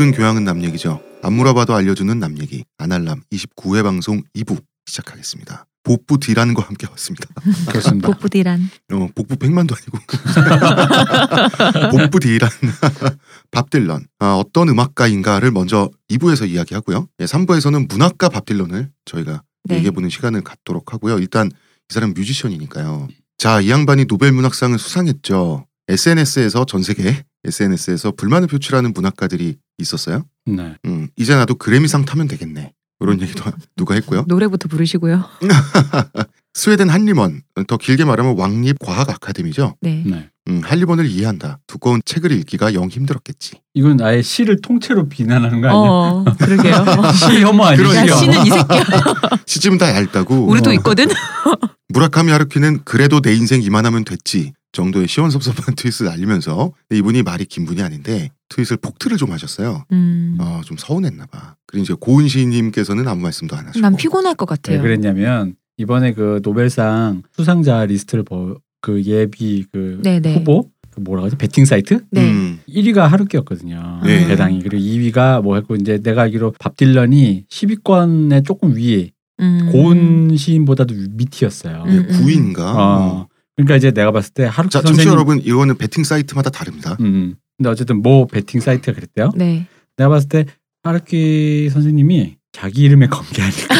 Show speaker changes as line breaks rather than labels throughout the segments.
모든 교양은 남 얘기죠. 안 물어봐도 알려주는 남 얘기. 아날람 29회 방송 2부 시작하겠습니다. 복부 디란과 함께 왔습니다.
그렇습니다.
복부 디란.
어, 복부 백만도 아니고 복부 디란 밥 딜런 아, 어떤 음악가인가를 먼저 2부에서 이야기하고요. 예, 3부에서는 문학가 밥 딜런을 저희가
네.
얘기해보는 시간을 갖도록 하고요. 일단 이 사람 뮤지션이니까요. 자, 이 양반이 노벨 문학상을 수상했죠. SNS에서 전 세계 SNS에서 불만을 표출하는 문학가들이 있었어요.
네.
음, 이제 나도 그래미상 타면 되겠네. 이런 얘기도 누가 했고요.
노래부터 부르시고요.
스웨덴 한림원, 더 길게 말하면 왕립 과학 아카데미죠.
네.
네.
음, 한림원을 이해한다. 두꺼운 책을 읽기가 영 힘들었겠지.
이건 아예 시를 통째로 비난하는 거 아니야?
어, 그러게요.
시 혐오 아니야?
야,
시
씨는 이 새끼야.
시집은 다 얇다고.
우리도
어.
있거든.
무라카미 하루키는 그래도 내 인생 이만하면 됐지 정도의 시원섭섭한 트윗을 날리면서 이분이 말이 긴 분이 아닌데 트윗을 폭트를 좀 하셨어요.
음.
어, 좀 서운했나 봐. 그리고 이제 고은 시인님께서는 아무 말씀도 안 하시고.
난 피곤할
것왜
같아요.
그랬냐면 이번에 그 노벨상 수상자 리스트를 보, 그 예비 그
네네.
후보 그 뭐라 그러지 베팅 사이트
네.
음,
1위가 하루키였거든요.
네.
배당이 그리고 2위가 뭐 했고 이제 내가 알기로 밥 딜런이 10위권에 조금 위에
음.
고은 시인보다도 밑이었어요.
음.
네, 9위인가.
어. 그러니까 이제 내가 봤을 때 하루키
자, 청취자
선생님
여러분 이거는 베팅 사이트마다 다릅니다.
음. 근데 어쨌든 뭐 베팅 사이트가 그랬대요.
네.
내가 봤을 때 하루키 선생님이 자기 이름에 게 아닐까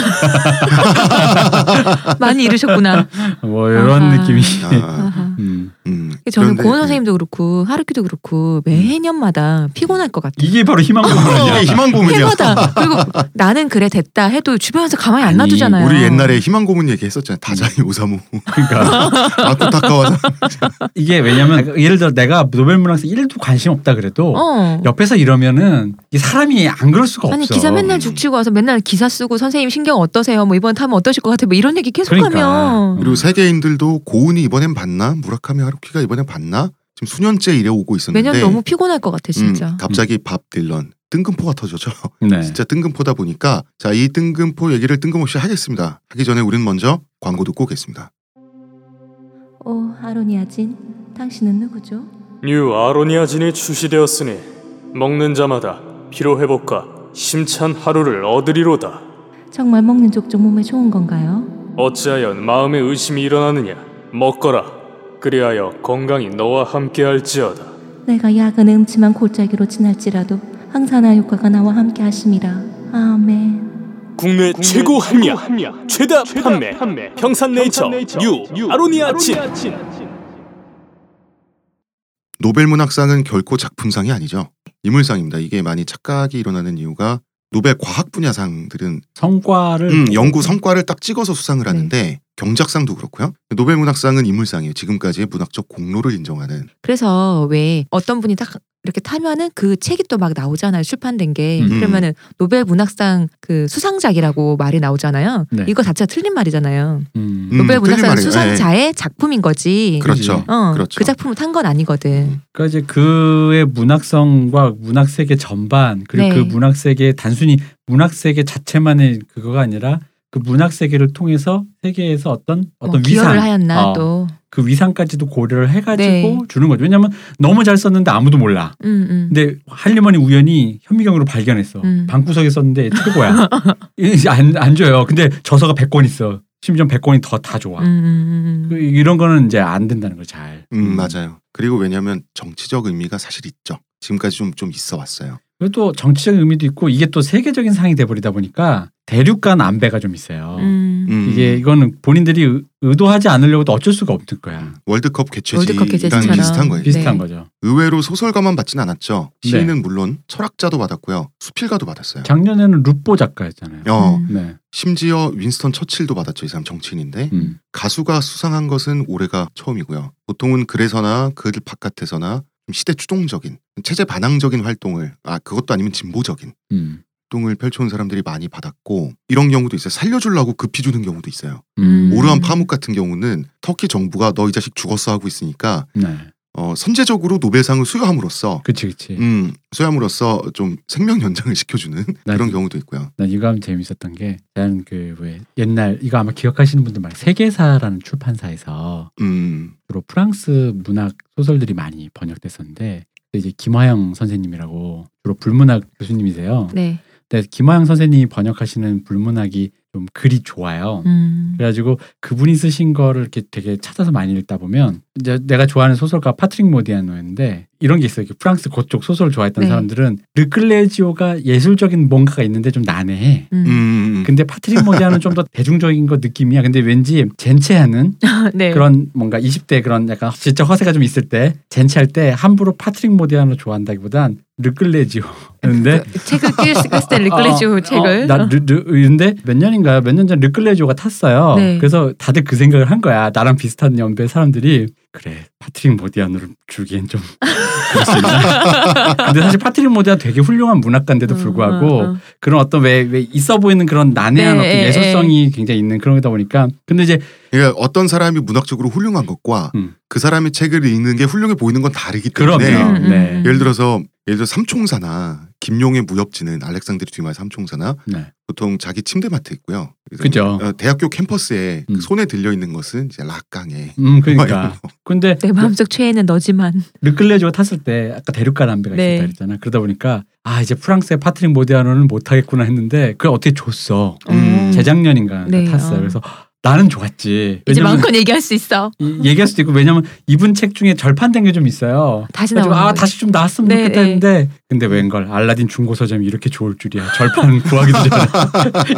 많이 잃으셨구나.
뭐 이런
아하.
느낌이.
아,
아하.
음.
음,
저는
그런데,
고은 선생님도 그렇고 하루키도 그렇고 매해년마다 피곤할 것 같아요.
이게 바로 희망
어,
고문이야.
이게 희망 고문이야.
해마다 그리고 나는 그래 됐다 해도 주변에서 가만히 안
아니,
놔두잖아요.
우리 옛날에 희망 고문 얘기했었잖아요. 다자이 오사무.
그러니까
아쿠타카와
이게 왜냐면 예를 들어 내가 노벨 문학상 1도 관심 없다 그래도
어.
옆에서 이러면은 이 사람이 안 그럴 수가
아니
없어.
기사 맨날 죽치고 와서 맨날 기사 쓰고 선생님 신경 어떠세요? 뭐 이번 타면 어떠실 것 같아? 뭐 이런 얘기 계속하면
그러니까.
그리고 세계인들도 고은이 이번엔 봤나? 무라카미 하루키가 이번엔 봤나? 지금 수년째 이래 오고 있었는데
매년 너무 피곤할 것 같아 진짜.
음, 갑자기 밥 딜런 뜬금포가 터졌죠.
네.
진짜 뜬금포다 보니까 자 이 뜬금포 얘기를 뜬금없이 하겠습니다. 하기 전에 우린 먼저 광고 듣고 오겠습니다.
오 아로니아진, 당신은 누구죠?
뉴 아로니아진이 출시되었으니 먹는 자마다 피로 회복과 힘찬 하루를 얻으리로다.
정말 먹는 족족 몸에 좋은 건가요?
어찌하여 마음에 의심이 일어나느냐? 먹거라. 그리하여 건강이 너와 함께할지어다.
내가 약은 음침한 골짜기로 지날지라도 항산화 효과가 나와 함께 하심이라. 아멘.
국내, 최고 합리화, 최다, 판매, 평산네이처, 뉴 아로니아진.
노벨 문학상은 결코 작품상이 아니죠. 인물상입니다. 이게 많이 착각이 일어나는 이유가 노벨 과학 분야상들은
성과를
음, 연구 성과를 딱 찍어서 수상을
네.
하는데 경제학상도 그렇고요. 노벨 문학상은 인물상이에요. 지금까지의 문학적 공로를 인정하는.
그래서 왜 어떤 분이 딱 이렇게 타면은 그 책이 또 막 나오잖아요 출판된 게
음.
그러면은 노벨 문학상 그 수상작이라고 말이 나오잖아요.
네.
이거 자체가 틀린 말이잖아요.
음.
음,
노벨 문학상. 수상자의 작품인 거지.
그렇죠.
어,
그렇죠.
그 작품을 탄 건 아니거든.
그러니까 이제 그의 문학성과 문학 세계 전반 그리고
네.
그 문학 세계 단순히 문학 세계 자체만의 그거가 아니라 그 문학 세계를 통해서 세계에서 어떤 어떤
뭐 기여를
위상
하였나
어,
또.
그 위상까지도 고려를 해가지고
네.
주는 거죠. 왜냐하면 너무 잘 썼는데 아무도 몰라.
음, 음.
근데 할리먼이 우연히 현미경으로 발견했어.
음.
방구석에 썼는데 최고야. 안, 안 줘요. 근데 저서가 100권 있어. 심지어 100권이 더 다 좋아.
음, 음,
그
음.
이런 거는 이제 안 된다는 거 잘.
음, 맞아요. 그리고 왜냐하면 정치적 의미가 사실 있죠. 지금까지 좀 좀 있어 왔어요.
그리고 또 정치적 의미도 있고 이게 또 세계적인 상이 돼버리다 보니까 대륙 간 안배가 좀 있어요.
음.
음,
이게 이거는 본인들이 의- 의도하지 않으려고도 어쩔 수가 없을 거야.
월드컵
월드컵
개최지랑. 비슷한 거예요.
비슷한
네.
거죠.
의외로 소설가만 받진 않았죠.
네.
시인은 물론 철학자도 받았고요. 수필가도 받았어요.
작년에는 루포 작가였잖아요.
어,
음.
네.
심지어 윈스턴 처칠도 받았죠. 이 사람 정치인인데
음.
가수가 수상한 것은 올해가 처음이고요. 보통은 글에서나 글 바깥에서나 좀 시대 추동적인 체제 반항적인 활동을 아 그것도 아니면 진보적인
음.
활동을 펼쳐온 사람들이 많이 받았고 이런 경우도 있어요. 살려주려고 급히 주는 경우도 있어요.
음.
오르한 파묵 같은 경우는 터키 정부가 너 이 자식 죽었어 하고 있으니까
네.
어, 선제적으로 노벨상을 수여함으로써
그치 그치.
음, 수여함으로써 좀 생명 연장을 시켜주는 그런 경우도 있고요.
난 이거 하면 재밌었던 게 나는 그왜 옛날 이거 아마 기억하시는 분들 많아요. 세계사라는 출판사에서
음,
주로 프랑스 문학 소설들이 많이 번역됐었는데 이제 김화영 선생님이라고 주로 불문학 교수님이세요.
네.
근데 김화영 선생님이 번역하시는 불문학이 좀 글이 좋아요.
음.
그래가지고 그분이 쓰신 거를 이렇게 되게 찾아서 많이 읽다 보면 이제 내가 좋아하는 소설가 파트릭 모디아노였는데 이런 게 있어요. 프랑스 그쪽 소설을 좋아했던
네.
사람들은 르클레지오가 예술적인 뭔가가 있는데 좀 난해해.
음.
음.
근데 파트릭 모디아는 좀 더 대중적인 거 느낌이야. 근데 왠지 젠체하는
네.
그런 뭔가 20대 그런 약간 진짜 허세가 좀 있을 때 젠체할 때 함부로 파트릭 모디아노 좋아한다기보단 르클레지오인데
그 책을 낄때 르클레지오
어,
책을.
나 르, 르, 근데 몇 년인가 몇년 전 르클레지오가 탔어요.
네.
그래서 다들 그 생각을 한 거야. 나랑 비슷한 연배 사람들이 그래 파트릭 모디아노를 주기엔 좀. 근데 사실 파트릭 모디아 되게 훌륭한 문학가인데도 불구하고
어, 어, 어.
그런 어떤 왜, 왜 있어 보이는 그런 난해한
네,
어떤
예,
예술성이 굉장히 있는 그런 거다 보니까 근데 이제
그러니까 어떤 사람이 문학적으로 훌륭한 것과
음.
그 사람의 책을 읽는 게 훌륭해 보이는 건 다르기
그럼요.
때문에
음, 음,
네.
음.
예를 들어서 예를 들어 삼총사나 김용의 무협지는 알렉상드르 뒤마의 삼총사나
네.
보통 자기 침대맡에 있고요.
그죠.
어, 대학교 캠퍼스에 그
음.
손에 들려 있는 것은 이제 라캉에
음 그러니까 근데
내 마음속 최애는 너지만.
르클레지오 탔을 때 아까 대륙가 담배가
네.
있었다 그랬잖아. 그러다 보니까 아 이제 프랑스의 파트릭 모디아노는 못 하겠구나 했는데 그걸 어떻게 줬어.
음.
재작년인가
네,
탔어요.
어.
그래서 나는 좋았지.
이제 마음껏 얘기할 수 있어.
이- 얘기할 수도 있고 왜냐면 이분 책 중에 절판된 게 좀 있어요.
다시
아
거지.
다시 좀 나왔으면
네,
좋겠다
네.
했는데 근데 웬걸 알라딘 중고 서점이 이렇게 좋을 줄이야. 절판 구하기도 전에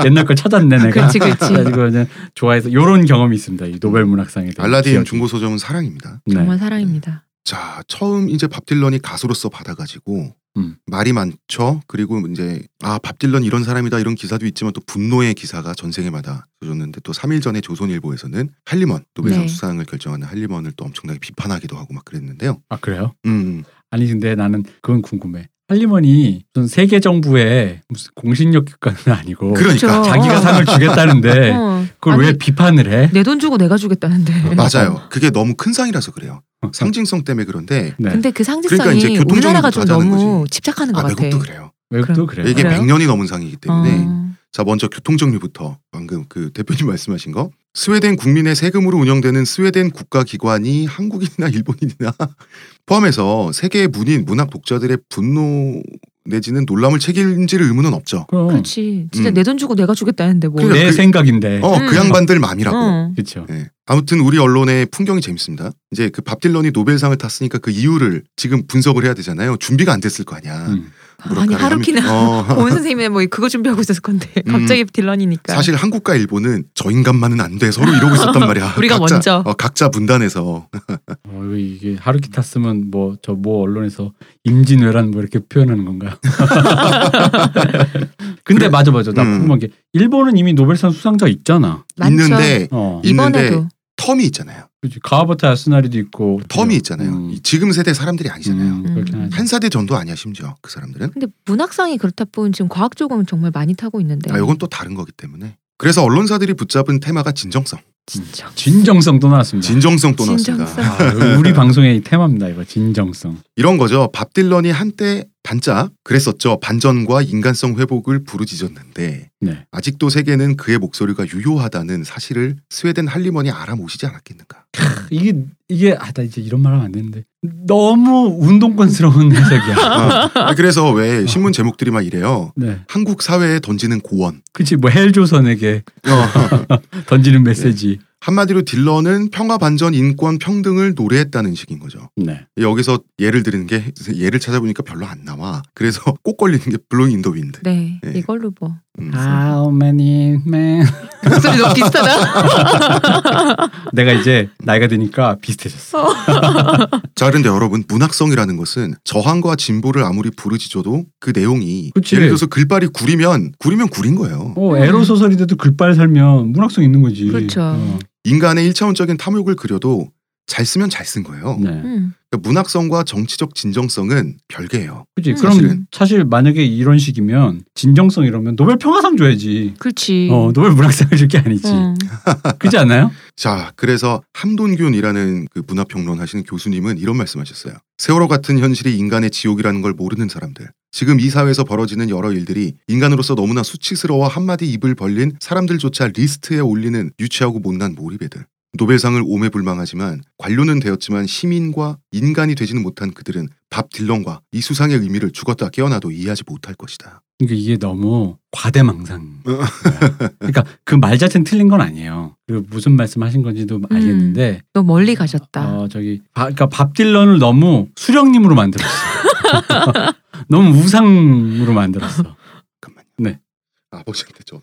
옛날 걸 찾았네 내가.
그렇지, 그렇지.
그래가지고 이제 좋아해서 이런 경험이 있습니다. 이 노벨 문학상에 대한
알라딘
기억이.
중고 서점은 사랑입니다.
네.
정말 사랑입니다.
자 처음 이제 밥 딜런이 가수로서 받아가지고
음.
말이 많죠. 그리고 이제 아 밥 딜런 이런 사람이다 이런 기사도 있지만 또 분노의 기사가 전생에마다 줬는데 또 3일 전에 조선일보에서는 할리먼 노벨상
네.
수상을 결정하는 할리먼을 또 엄청나게 비판하기도 하고 막 그랬는데요.
아 그래요?
음
아니 근데 나는 그건 궁금해. 할리먼이 무슨 세계 정부의 무슨 공신력 기관은 아니고
그러니까
그렇죠.
자기가
어.
상을 주겠다는데
어.
그걸 왜
아니,
비판을 해?
내 돈 주고 내가 주겠다는데.
맞아요. 그게 너무 큰 상이라서 그래요. 상징성 때문에 그런데
네.
근데 그 상징성이
그러니까 이제
우리나라가 좀 너무
거지.
집착하는 것
아
같아.
외국도 그래요.
외국도 그래요.
이게
그래요?
100년이 넘은 상이기 때문에
어.
자 먼저 교통정리부터 방금 그 대표님 말씀하신 거 스웨덴 국민의 세금으로 운영되는 스웨덴 국가기관이 한국인이나 일본인이나 포함해서 세계의 문인 문학 독자들의 분노 내지는 놀람을 책임질 의무는 없죠.
그럼
그렇지. 진짜
음.
내돈 주고 내가 주겠다는데 뭐.
그러니까
내
그-
생각인데.
어
음.
그 양반들 맘이라고.
어.
그렇죠.
예. 아무튼 우리 언론의 풍경이 재밌습니다. 이제 그 밥 딜런이 노벨상을 탔으니까 그 이유를 지금 분석을 해야 되잖아요. 준비가 안 됐을 거 아니야.
음.
아니
무라카미
하루키나
어.
온 선생님이 뭐 그거 준비하고 있었을 건데
음.
갑자기 딜런이니까.
사실 한국과 일본은 저 인간만은 안 돼 서로 이러고 있었단 말이야.
우리가
각자,
먼저.
어, 각자 분단해서
어, 이게 하루키 탔으면 뭐 저뭐 언론에서 임진왜란 뭐 이렇게 표현하는 건가요? 근데
그래.
맞아 맞아 나
음.
궁금한 게 일본은 이미 노벨상 수상자 있잖아.
많죠.
있는데
어.
있는데
이번에도
텀이 있잖아요.
그렇지. 가와바타 야스나리도 있고
텀이 있잖아요.
음.
이 지금 세대 사람들이 아니잖아요.
음.
한 세대 전도 아니야 심지어 그 사람들은.
근데 문학상이 그렇다 보면 지금 과학 쪽은 정말 많이 타고 있는데.
아 이건 또 다른 거기 때문에. 그래서 언론사들이 붙잡은 테마가 진정성,
진짜.
진정성도 나왔습니다.
진정성 또 나왔습니다.
진정성.
아, 우리 방송의 테마입니다 이거 진정성.
이런 거죠. 밥 딜런이 한때 반짝 그랬었죠. 반전과 인간성 회복을 부르짖었는데
네.
아직도 세계는 그의 목소리가 유효하다는 사실을 스웨덴 할리먼이 알아모시지 않았겠는가.
이게 이게 아나 이제 이런 말하면 안 되는데 너무 운동권스러운 해석이야.
어. 아, 그래서 왜 신문 제목들이 막 이래요.
네.
한국 사회에 던지는 고원.
그치 뭐 헬조선에게
어.
던지는 메시지.
한마디로 딜런은 평화 반전 인권 평등을 노래했다는 식인 거죠.
네.
여기서 예를 드리는 게 예를 찾아보니까 별로 안 나와. 그래서 꼭 걸리는 게 Blowin' in the Wind.
네,
네.
이걸로 뭐
음.
How many men?
목소리 너무 비슷하다.
내가 이제 나이가 드니까 비슷해졌어.
자, 그런데 여러분 문학성이라는 것은 저항과 진보를 아무리 부르짖어도 그 내용이
그치.
예를 들어서 글발이 구리면 구리면 구린 거예요.
어, 에로 소설인데도 글빨 살면 문학성 있는 거지.
그렇죠.
어,
인간의 일차원적인 탐욕을 그려도 잘 쓰면 잘 쓴 거예요.
네.
음.
그러니까 문학성과 정치적 진정성은 별개예요.
그지.
음.
그럼.
사실
만약에 이런 식이면 진정성 이러면 노벨 평화상 줘야지.
그렇지.
어, 노벨 문학상을 줄 게 아니지.
음.
그지 않아요?
자, 그래서 함돈균이라는 그 문화평론 하시는 교수님은 이런 말씀하셨어요. 세월호 같은 현실이 인간의 지옥이라는 걸 모르는 사람들. 지금 이 사회에서 벌어지는 여러 일들이 인간으로서 너무나 수치스러워 한마디 입을 벌린 사람들조차 리스트에 올리는 유치하고 못난 모리배들. 노벨상을 오매 불망하지만 관료는 되었지만 시민과 인간이 되지는 못한 그들은 밥 딜런과 이 수상의 의미를 죽었다 깨어나도 이해하지 못할 것이다.
그러니까 이게 너무 과대망상. 그러니까 그 말 자체는 틀린 건 아니에요. 그 무슨 말씀하신 건지도 알겠는데
너무 멀리 가셨다.
어 저기 바, 그러니까 밥 딜런을 너무 수령님으로 만들었어. 너무 우상으로 만들었어.
잠깐만요.
네.
아버지한테 전화.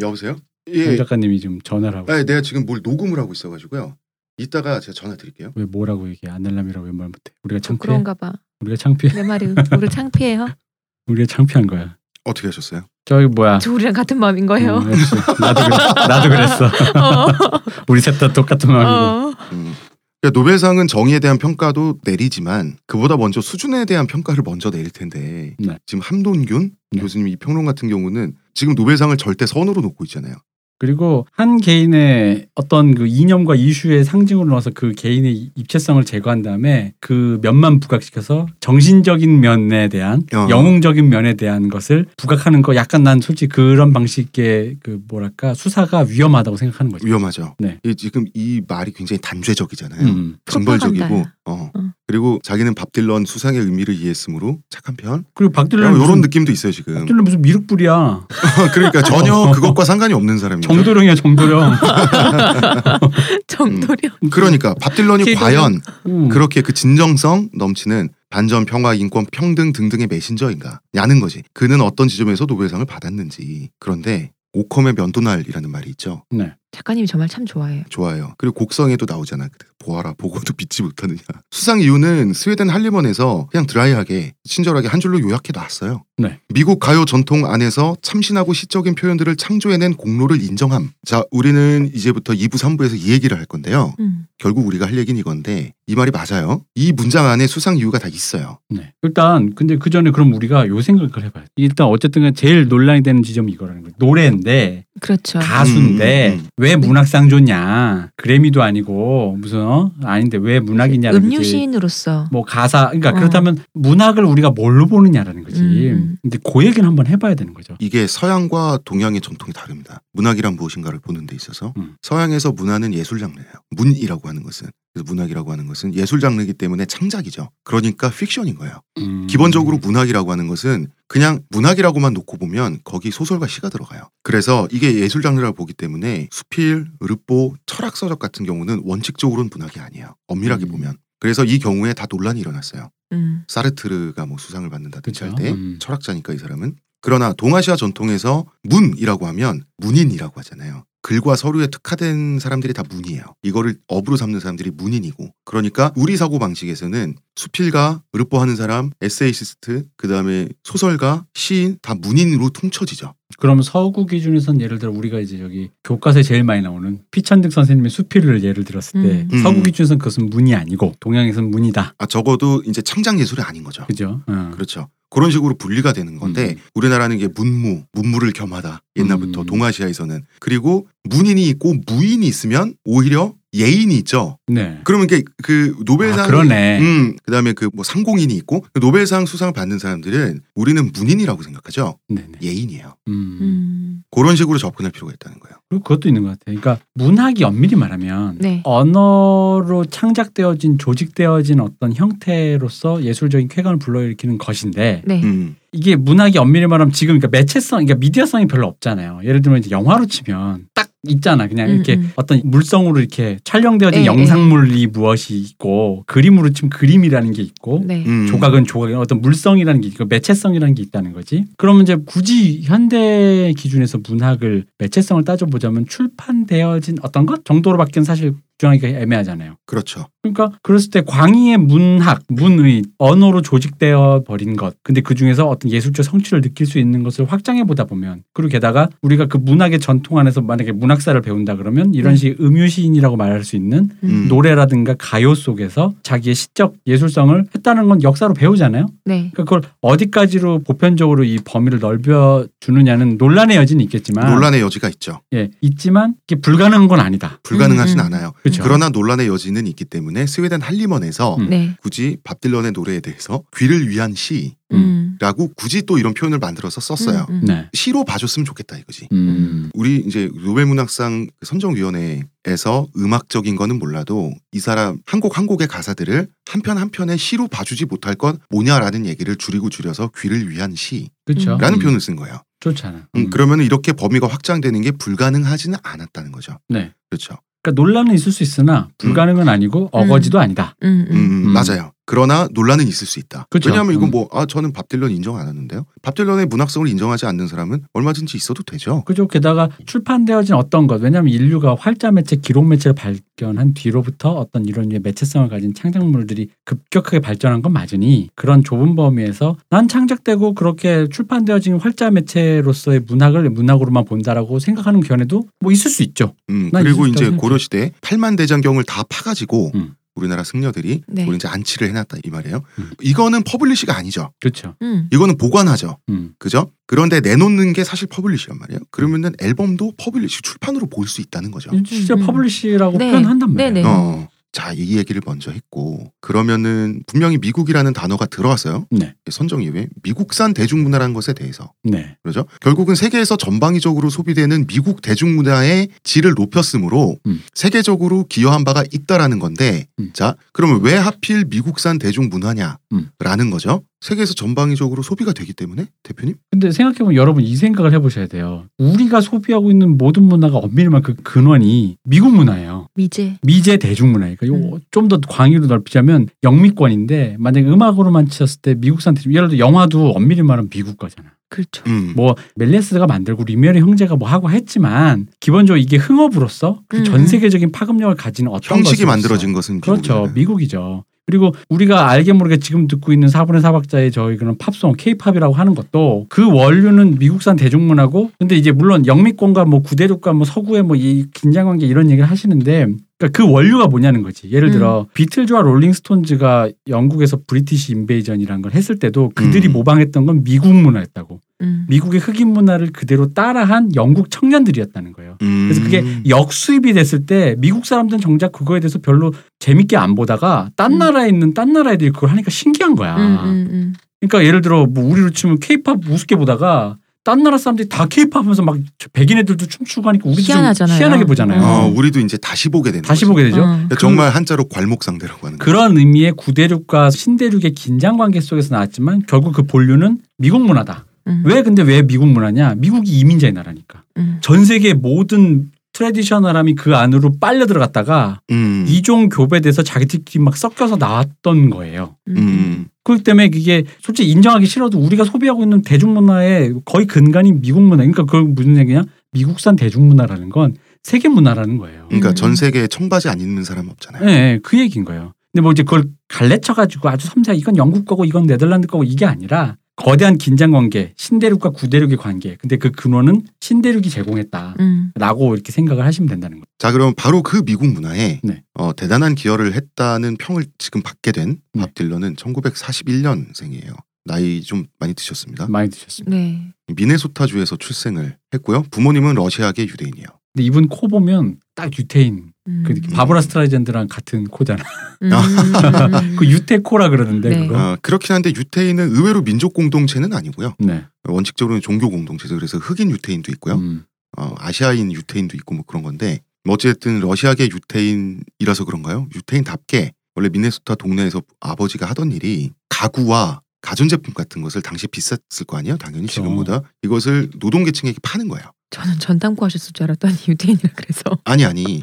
여보세요?
정
예.
작가님이 지금 전화를 하고
아, 내가 지금 뭘 녹음을 하고 있어가지고요. 이따가 제가 전화 드릴게요.
왜 뭐라고 얘기 안 할람이라고 왜말 못해? 우리가 창피해.
그런가 봐.
우리가 창피해.
내 말이 우리 창피해요.
우리가 창피한 거야.
어떻게 하셨어요?
저기 뭐야?
저 우리랑 같은 마음인 거예요.
어. 나도 그래, 나도 그랬어.
어.
우리 셋 다 똑같은 마음이고.
어.
음. 그러니까 노벨상은 정의에 대한 평가도 내리지만 그보다 먼저 수준에 대한 평가를 먼저 내릴 텐데
네.
지금 함돈균
네.
교수님 이 평론 같은 경우는 지금 노벨상을 절대 선으로 놓고 있잖아요.
그리고 한 개인의 어떤 그 이념과 이슈의 상징으로 넣어서 그 개인의 입체성을 제거한 다음에 그 면만 부각시켜서 정신적인 면에 대한
어.
영웅적인 면에 대한 것을 부각하는 거 약간 난 솔직히 그런 방식의 그 뭐랄까 수사가 위험하다고 생각하는 거죠.
위험하죠.
네.
이 지금 이 말이 굉장히 단죄적이잖아요.
음.
징벌적이고
프로파간다야.
어.
어.
그리고 자기는 밥 딜런 수상의 의미를 이해했으므로 착한 편
그리고 박 딜런
이런
무슨
느낌도 있어요 지금.
박 딜런 무슨 미륵불이야.
그러니까 전혀 그것과 상관이 없는 사람이죠.
정도령이야 정도령.
정도령.
그러니까 밥 딜런이 과연
음.
그렇게 그 진정성 넘치는 반전, 평화, 인권, 평등 등등의 메신저인가? 야는 거지. 그는 어떤 지점에서 노벨상을 받았는지. 그런데 오컴의 면도날이라는 말이 있죠.
네.
작가님이 저 말 참 좋아해요.
좋아요. 그리고 곡성에도 나오잖아. 보아라 보고도 믿지 못하느냐. 수상 이유는 스웨덴 할리먼에서 그냥 드라이하게 친절하게 한 줄로 요약해 놨어요.
네.
미국 가요 전통 안에서 참신하고 시적인 표현들을 창조해낸 공로를 인정함. 자, 우리는 이제부터 2부, 3부에서 이 얘기를 할 건데요.
음.
결국 우리가 할 얘기는 이건데 이 말이 맞아요. 이 문장 안에 수상 이유가 다 있어요.
네. 일단 근데 그 전에 그럼 우리가 요 생각을 해봐요. 일단 어쨌든 제일 논란이 되는 지점이 이거라는 거예요. 노래인데
그렇죠.
가수인데
음, 음.
왜 문학상 줬냐? 그래미도 아니고 무슨 어? 아닌데 왜 문학이냐는 거지.
음유시인으로서
뭐 가사 그러니까
어.
그렇다면 문학을 우리가 뭘로 보느냐라는 거지.
음.
근데 그 얘기는 한번 해봐야 되는 거죠.
이게 서양과 동양의 전통이 다릅니다. 문학이란 무엇인가를 보는 데 있어서
음.
서양에서 문화는 예술 장르예요. 문이라고 하는 것은 그래서 문학이라고 하는 것은 예술 장르이기 때문에 창작이죠. 그러니까 픽션인 거예요.
음.
기본적으로 문학이라고 하는 것은 그냥 문학이라고만 놓고 보면 거기 소설과 시가 들어가요. 그래서 이게 예술 장르라고 보기 때문에 수필, 르뽀, 철학 서적 같은 경우는 원칙적으로는 문학이 아니에요. 엄밀하게
음.
보면. 그래서 이 경우에 다 논란이 일어났어요.
음.
사르트르가 뭐 수상을 받는다든지
그쵸.
할때
음.
철학자니까 이 사람은 그러나 동아시아 전통에서 문이라고 하면 문인이라고 하잖아요. 글과 서류에 특화된 사람들이 다 문이에요. 이거를 업으로 삼는 사람들이 문인이고 그러니까 우리 사고 방식에서는 수필가, 르뽀하는 사람, 에세이스트, 그 다음에 소설가, 시인 다 문인으로 퉁쳐지죠.
그럼 서구 기준에선 예를 들어 우리가 이제 여기 교과서에 제일 많이 나오는 피천득 선생님의 수필을 예를 들었을 때
음.
서구
음.
기준에선 그것은 문이 아니고 동양에서는 문이다.
아 적어도 이제 창작 예술이 아닌 거죠.
그죠? 어.
그렇죠. 그런 식으로 분리가 되는 건데
음.
우리나라는 이게 문무, 문무를 겸하다. 옛날부터
음.
동아시아에서는 그리고 문인이 있고 무인이 있으면 오히려 예인이 있죠.
네.
그러면 이게 그 노벨상
아, 그러네.
음, 그다음에 그 뭐 상공인이 있고 노벨상 수상을 받는 사람들은 우리는 문인이라고 생각하죠.
네네.
예인이에요.
음.
음.
그런 식으로 접근할 필요가 있다는 거예요.
그리고 그것도 있는 것 같아요. 그러니까 문학이 엄밀히 말하면
네.
언어로 창작되어진 조직되어진 어떤 형태로서 예술적인 쾌감을 불러일으키는 것인데
네.
음.
이게 문학이 엄밀히 말하면 지금 그러니까 매체성, 그러니까 미디어성이 별로 없잖아요. 예를 들면 이제 영화로 치면 딱 있잖아. 그냥
음,
이렇게
음.
어떤 물성으로 이렇게 촬영되어진
예,
영상물이 무엇이 있고 그림으로 치면 그림이라는 게 있고
네.
음.
조각은 조각이 어떤 물성이라는 게 있고 매체성이라는 게 있다는 거지. 그러면 이제 굳이 현대 기준에서 문학을 매체성을 따져보자면 출판되어진 어떤 것 정도로밖에는 사실 주장하기가 애매하잖아요.
그렇죠.
그러니까 그랬을 때 광의의 문학, 문의, 언어로 조직되어 버린 것. 근데 그 중에서 어떤 예술적 성취를 느낄 수 있는 것을 확장해 보다 보면 그리고 게다가 우리가 그 문학의 전통 안에서 만약에 문학사를 배운다 그러면 이런
음.
식 음유 시인이라고 말할 수 있는
음.
노래라든가 가요 속에서 자기의 시적 예술성을 했다는 건 역사로 배우잖아요.
네.
그러니까 그걸 어디까지로 보편적으로 이 범위를 넓혀 주느냐는 논란의 여지는 있겠지만
논란의 여지가 있죠.
예, 있지만 이게 불가능한 건 아니다.
불가능하진
음, 음.
않아요.
그렇죠.
그러나 논란의 여지는 있기 때문에 스웨덴 할리먼에서
음.
네.
굳이 밥 딜런의 노래에 대해서 귀를 위한 시라고
음.
굳이 또 이런 표현을 만들어서 썼어요.
음, 음.
네.
시로 봐줬으면 좋겠다 이거지.
음.
우리 이제 노벨문학상 선정위원회에서 음악적인 거는 몰라도 이 사람 한 곡 한 곡의 가사들을 한 편 한 편의 시로 봐주지 못할 것 뭐냐라는 얘기를 줄이고 줄여서 귀를 위한 시라는
그렇죠.
음.
표현을 쓴 거예요.
좋잖아.
음, 그러면 이렇게 범위가 확장되는 게 불가능하지는 않았다는 거죠.
네.
그렇죠.
그러니까 논란은 있을 수 있으나 불가능은 아니고 어거지도 아니다.
음,
음,
음.
음, 맞아요. 그러나 논란은 있을 수 있다.
그쵸.
왜냐하면 이건
음.
뭐, 아, 저는 밥 딜런 인정 안 하는데요. 밥 딜런의 문학성을 인정하지 않는 사람은 얼마든지 있어도 되죠.
그죠. 게다가 출판되어진 어떤 것, 왜냐하면 인류가 활자 매체, 기록 매체를 발견한 뒤로부터 어떤 이런 류의 매체성을 가진 창작물들이 급격하게 발전한 건 맞으니 그런 좁은 범위에서 난 창작되고 그렇게 출판되어진 활자 매체로서의 문학을 문학으로만 본다라고 생각하는 견해도 뭐 있을 수 있죠.
음,
난
그리고 이제 고려 시대 팔만 대장경을 다 파가지고
음.
우리나라 승려들이
네.
우리 이제 안치를 해놨다 이 말이에요.
음.
이거는 publish가 아니죠.
그렇죠.
음.
이거는 보관하죠.
음.
그죠? 그런데 내놓는 게 사실 publish란 말이에요. 그러면은 앨범도 publish 출판으로 볼 수 있다는 거죠.
실제
음, 음.
publish라고
네.
표현한단 말이에요.
네네.
어. 자, 이 얘기를 먼저 했고 그러면은 분명히 미국이라는 단어가 들어왔어요.
네.
선정 이후에 미국산 대중문화라는 것에 대해서
네.
그러죠. 결국은 세계에서 전방위적으로 소비되는 미국 대중문화의 질을 높였으므로
음.
세계적으로 기여한 바가 있다라는 건데
음.
자 그러면 왜 하필 미국산 대중문화냐라는
음.
거죠. 세계에서 전방위적으로 소비가 되기 때문에 대표님
근데 생각해보면 여러분 이 생각을 해보셔야 돼요. 우리가 소비하고 있는 모든 문화가 엄밀히 말하면 그 근원이 미국 문화예요.
미제.
미제 대중문화니까
음.
요좀더 광의로 넓히자면 영미권인데 만약에 음악으로만 치셨을 때 미국산 대중 예를 들어 영화도 엄밀히 말하면 미국 거잖아.
그렇죠.
음.
뭐 멜리에스가 만들고 뤼미에르 형제가 뭐 하고 했지만 기본적으로 이게 흥업으로서 그
음,
전
음.
세계적인 파급력을 가지는 어떤
형식이. 만들어진 것은
그렇죠. 미국이죠. 그리고 우리가 알게 모르게 지금 듣고 있는 4분의 4박자의 저희 그런 팝송, 케이팝이라고 하는 것도 그 원류는 미국산 대중문화고 근데 이제 물론 영미권과 뭐 구대륙과 뭐 서구의 뭐 이 긴장관계 이런 얘기를 하시는데 그러니까 그 원류가 뭐냐는 거지. 예를 들어 비틀즈와 롤링스톤즈가 영국에서 브리티시 인베이전이라는 걸 했을 때도 그들이
음.
모방했던 건 미국 문화였다고.
음.
미국의 흑인 문화를 그대로 따라한 영국 청년들이었다는 거예요.
음.
그래서 그게 역수입이 됐을 때 미국 사람들은 정작 그거에 대해서 별로 재밌게 안 보다가 딴
음.
나라에 있는 딴 나라 애들이 그걸 하니까 신기한 거야.
음, 음, 음.
그러니까 예를 들어 뭐 우리로 치면 케이팝 우습게 보다가 딴 나라 사람들이 다 케이팝 하면서 막 백인 애들도 춤추고 하니까 우리도 좀
희한하잖아요.
희한하게 보잖아요.
어, 우리도 이제 다시 보게 되는
다시
거죠.
보게 되죠.
어.
그러니까 정말 한자로 괄목상대라고 하는 거죠.
그런 의미의 구대륙과 신대륙의 긴장 관계 속에서 나왔지만 결국 그 본류는 미국 문화다.
음.
왜 근데 왜 미국 문화냐? 미국이 이민자의 나라니까.
음.
전 세계 모든 트레디셔널함이 그 안으로 빨려 들어갔다가
음.
이종 교배돼서 자기들끼리 막 섞여서 나왔던 거예요.
음.
음.
그렇기 때문에 그게 솔직히 인정하기 싫어도 우리가 소비하고 있는 대중문화의 거의 근간이 미국 문화. 그러니까 그건 무슨 얘기냐? 미국산 대중문화라는 건 세계 문화라는 거예요.
그러니까
음.
전 세계에 청바지 안 입는 사람 없잖아요.
예, 네, 그 얘기인 거예요. 근데 뭐 이제 그걸 갈래쳐가지고 아주 섬세하게 이건 영국 거고 이건 네덜란드 거고 이게 아니라 거대한 긴장 관계, 신대륙과 구대륙의 관계. 근데 그 근원은 신대륙이 제공했다.
음.
라고 이렇게 생각을 하시면 된다는 거예요.
자, 그럼 바로 그 미국 문화에
네.
어, 대단한 기여를 했다는 평을 지금 받게 된
네.
밥 딜런은 1941년생이에요. 나이 좀 많이 드셨습니다.
많이 드셨습니다.
네.
미네소타주에서 출생을 했고요. 부모님은 러시아계 유대인이에요.
근데 이분 코 보면 딱 유태인.
음.
그 바브라 스트라이젠드랑 같은 코잖아.
음, 음.
그 유태코라 그러는데
네.
그거.
아, 그렇긴 한데 유태인은 의외로 민족 공동체는 아니고요.
네.
원칙적으로는 종교 공동체죠. 그래서 흑인 유태인도 있고요.
음.
어, 아시아인 유태인도 있고 뭐 그런 건데 뭐 어쨌든 러시아계 유태인이라서 그런가요? 유태인답게 원래 미네소타 동네에서 아버지가 하던 일이 가구와 가전제품 같은 것을 당시 비쌌을 거 아니에요? 당연히
그렇죠.
지금보다 이것을 노동계층에게 파는 거예요.
저는 전당포 하셨을 줄 알았더니 유대인이라 그래서.
아니 아니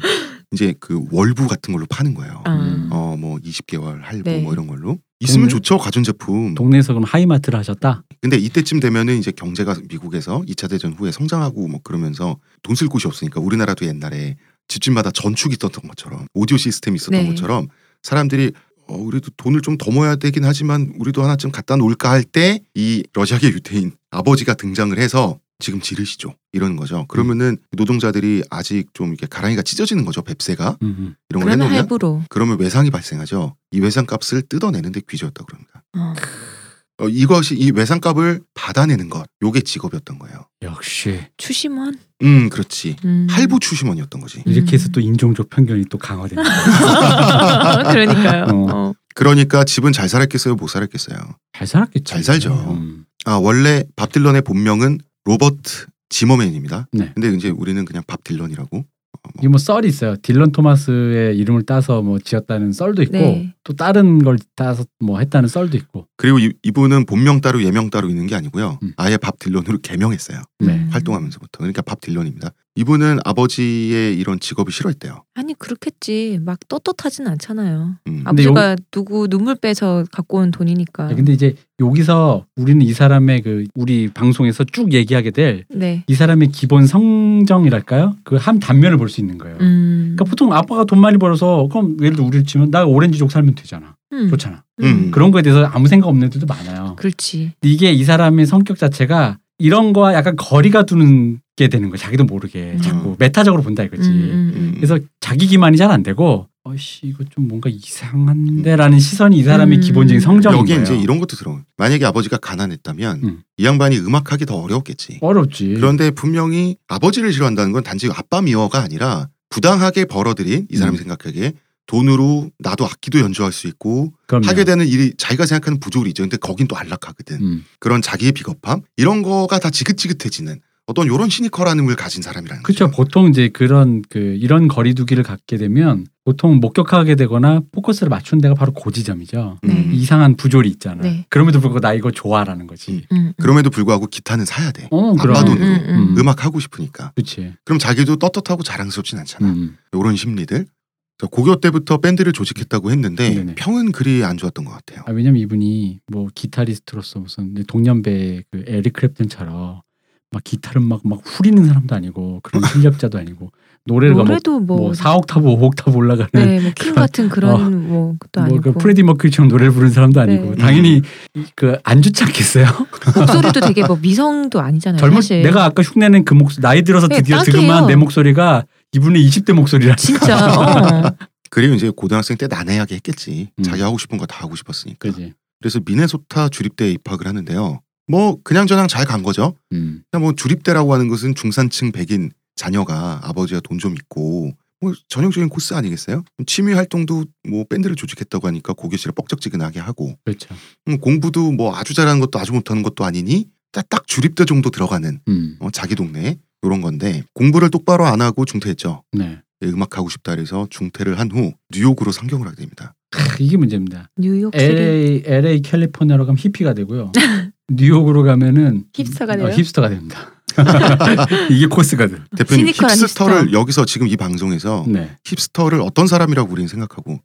이제 그 월부 같은 걸로 파는 거예요.
아.
음.
어뭐 20개월 할부
네.
뭐 이런 걸로 있으면
동네-
좋죠 가전제품.
동네에서 그럼 하이마트를 하셨다?
근데 이때쯤 되면은 이제 경제가 미국에서 2차 대전 후에 성장하고 뭐 그러면서 돈 쓸 곳이 없으니까 우리나라도 옛날에 집집마다 전축이 있었던 것처럼 오디오 시스템이 있었던
네.
것처럼 사람들이 어 우리도 돈을 좀 더 모아야 되긴 하지만 우리도 하나쯤 갖다 놓을까 할 때 이 러시아계 유태인 아버지가 등장을 해서 지금 지르시죠 이러는 거죠. 그러면은 노동자들이 아직 좀 이렇게 가랑이가 찢어지는 거죠 뱁새가
음, 음.
이런 걸 해놓으면
할부로.
그러면 외상이 발생하죠. 이 외상 값을 뜯어내는데 귀저였다 그럽니다.
어.
어, 이것이 이 외상값을 받아내는 것 요게 직업이었던 거예요.
역시
추심원.
음 그렇지
음.
할부 추심원이었던 거지.
이렇게 해서
음.
또 인종적 편견이 또 강화됩니다.
그러니까요.
어.
어.
그러니까 집은 잘 살았겠어요, 못 살았겠어요.
잘 살았겠죠.
잘 살죠.
음.
아 원래 밥 딜런의 본명은 로버트 지머맨입니다.
네.
근데 이제 우리는 그냥 밥 딜런이라고.
이게 뭐 썰이 있어요. 딜런 토마스의 이름을 따서 뭐 지었다는 썰도 있고
네.
또 다른 걸 따서 뭐 했다는 썰도 있고.
그리고 이, 이분은 본명 따로 예명 따로 있는 게 아니고요.
음.
아예 밥 딜런으로 개명했어요.
네.
음.
활동하면서부터. 그러니까 밥 딜런입니다. 이분은 아버지의 이런 직업을 싫어했대요.
아니 그렇겠지. 막 떳떳하진 않잖아요.
음.
아버지가 누구 눈물 빼서 갖고 온 돈이니까.
네, 근데 이제 여기서 우리는 이 사람의 그 우리 방송에서 쭉 얘기하게 될이
네.
사람의 기본 성정이랄까요? 그 한 단면을 볼 수 있는 거예요.
음.
그러니까 보통 아빠가 돈 많이 벌어서 그럼 예를 들어 우리를 치면 나 오렌지족 살면 되잖아.
음.
좋잖아.
음.
그런 거에 대해서 아무 생각 없는 애들도 많아요.
그렇지.
이게 이 사람의 성격 자체가 이런 거와 약간 거리가 두는 게 되는 거야. 자기도 모르게
음.
자꾸 메타적으로 본다 이거지.
음, 음, 음.
그래서 자기 기만이 잘 안 되고 어씨 이거 좀 뭔가 이상한데라는 시선이 이 사람의
음.
기본적인 성정인
여기에
거예요.
이제 이런 것도 들어. 만약에 아버지가 가난했다면
음.
이 양반이 음악하기 더 어려웠겠지.
어렵지.
그런데 분명히 아버지를 싫어한다는 건 단지 아빠 미워가 아니라 부당하게 벌어들인 이 사람이
음.
생각하기에 돈으로 나도 악기도 연주할 수 있고
그럼요.
하게 되는 일이 자기가 생각하는 부조리 있죠. 근데 거긴 또 안락하거든.
음.
그런 자기의 비겁함 이런 거가 다 지긋지긋해지는 어떤 요런 시니컬함을 가진 사람이라는
그렇죠.
거죠.
보통 이제 그런 그 이런 거리두기를 갖게 되면 보통 목격하게 되거나 포커스를 맞춘 데가 바로 그 지점이죠.
네.
음.
이상한 부조리 있잖아.
네.
그럼에도 불구하고 나 이거 좋아라는 거지.
음, 음.
그럼에도 불구하고 기타는 사야 돼.
어,
아빠
그럼.
돈으로.
음, 음.
음 악 하고 싶으니까.
그렇지.
그럼 자기도 떳떳하고 자랑스럽진 않잖아.
음.
요런 심리들. 저 고교 때부터 밴드를 조직했다고 했는데
네네.
평은 그리 안 좋았던 것 같아요.
아, 왜냐면 이분이 뭐 기타리스트로서 무슨 동년배 그 에릭 크랩튼처럼 막 기타를 막막 후리는 사람도 아니고 그런 실력자도 아니고 노래가 뭐,
노래도 뭐,
뭐 4옥타브 5옥타브 올라가는
네, 뭐킹 같은 그런 뭐 것도
뭐
아니고
그 프레디 머큐리처럼 노래를 부르는 사람도 아니고
네.
당연히 그 안 좋지 않겠어요?
목소리도 되게 뭐 미성도 아니잖아요.
젊은
사실.
내가 아까 흉내낸 그 목소리 나이 들어서
네,
드디어
딱이에요.
득음한 내 목소리가 이분의 20대 목소리라.
진짜 어.
그리고 이제 고등학생 때 난해하게 했겠지.
음.
자기 하고 싶은 거 다 하고 싶었으니까.
그지.
그래서 미네소타 주립대에 입학을 하는데요. 뭐 그냥 저냥 잘 간 거죠.
음.
그냥 뭐 주립대라고 하는 것은 중산층 백인 자녀가 아버지가 돈 좀 있고 뭐 전형적인 코스 아니겠어요? 취미 활동도 뭐 밴드를 조직했다고 하니까 고교 시절 뻑적지근하게 하고
그렇죠.
음, 공부도 뭐 아주 잘하는 것도 아주 못하는 것도 아니니 딱, 딱 주립대 정도 들어가는
음.
어, 자기 동네 이런 건데 공부를 똑바로 안 하고 중퇴했죠.
네.
네, 음악 하고 싶다 그래서 중퇴를 한 후 뉴욕으로 상경을 하게 됩니다.
크, 이게 문제입니다.
뉴욕
LA LA 캘리포니아로 가면 히피가 되고요. 뉴욕으로 가면은
힙스터가
어,
돼요.
힙스터가 됩니다. 이게 코스거든.
대표님
시니컬한
힙스터를
힙스터.
여기서 지금 이 방송에서
네.
힙스터를 어떤 사람이라고 우리는 생각하고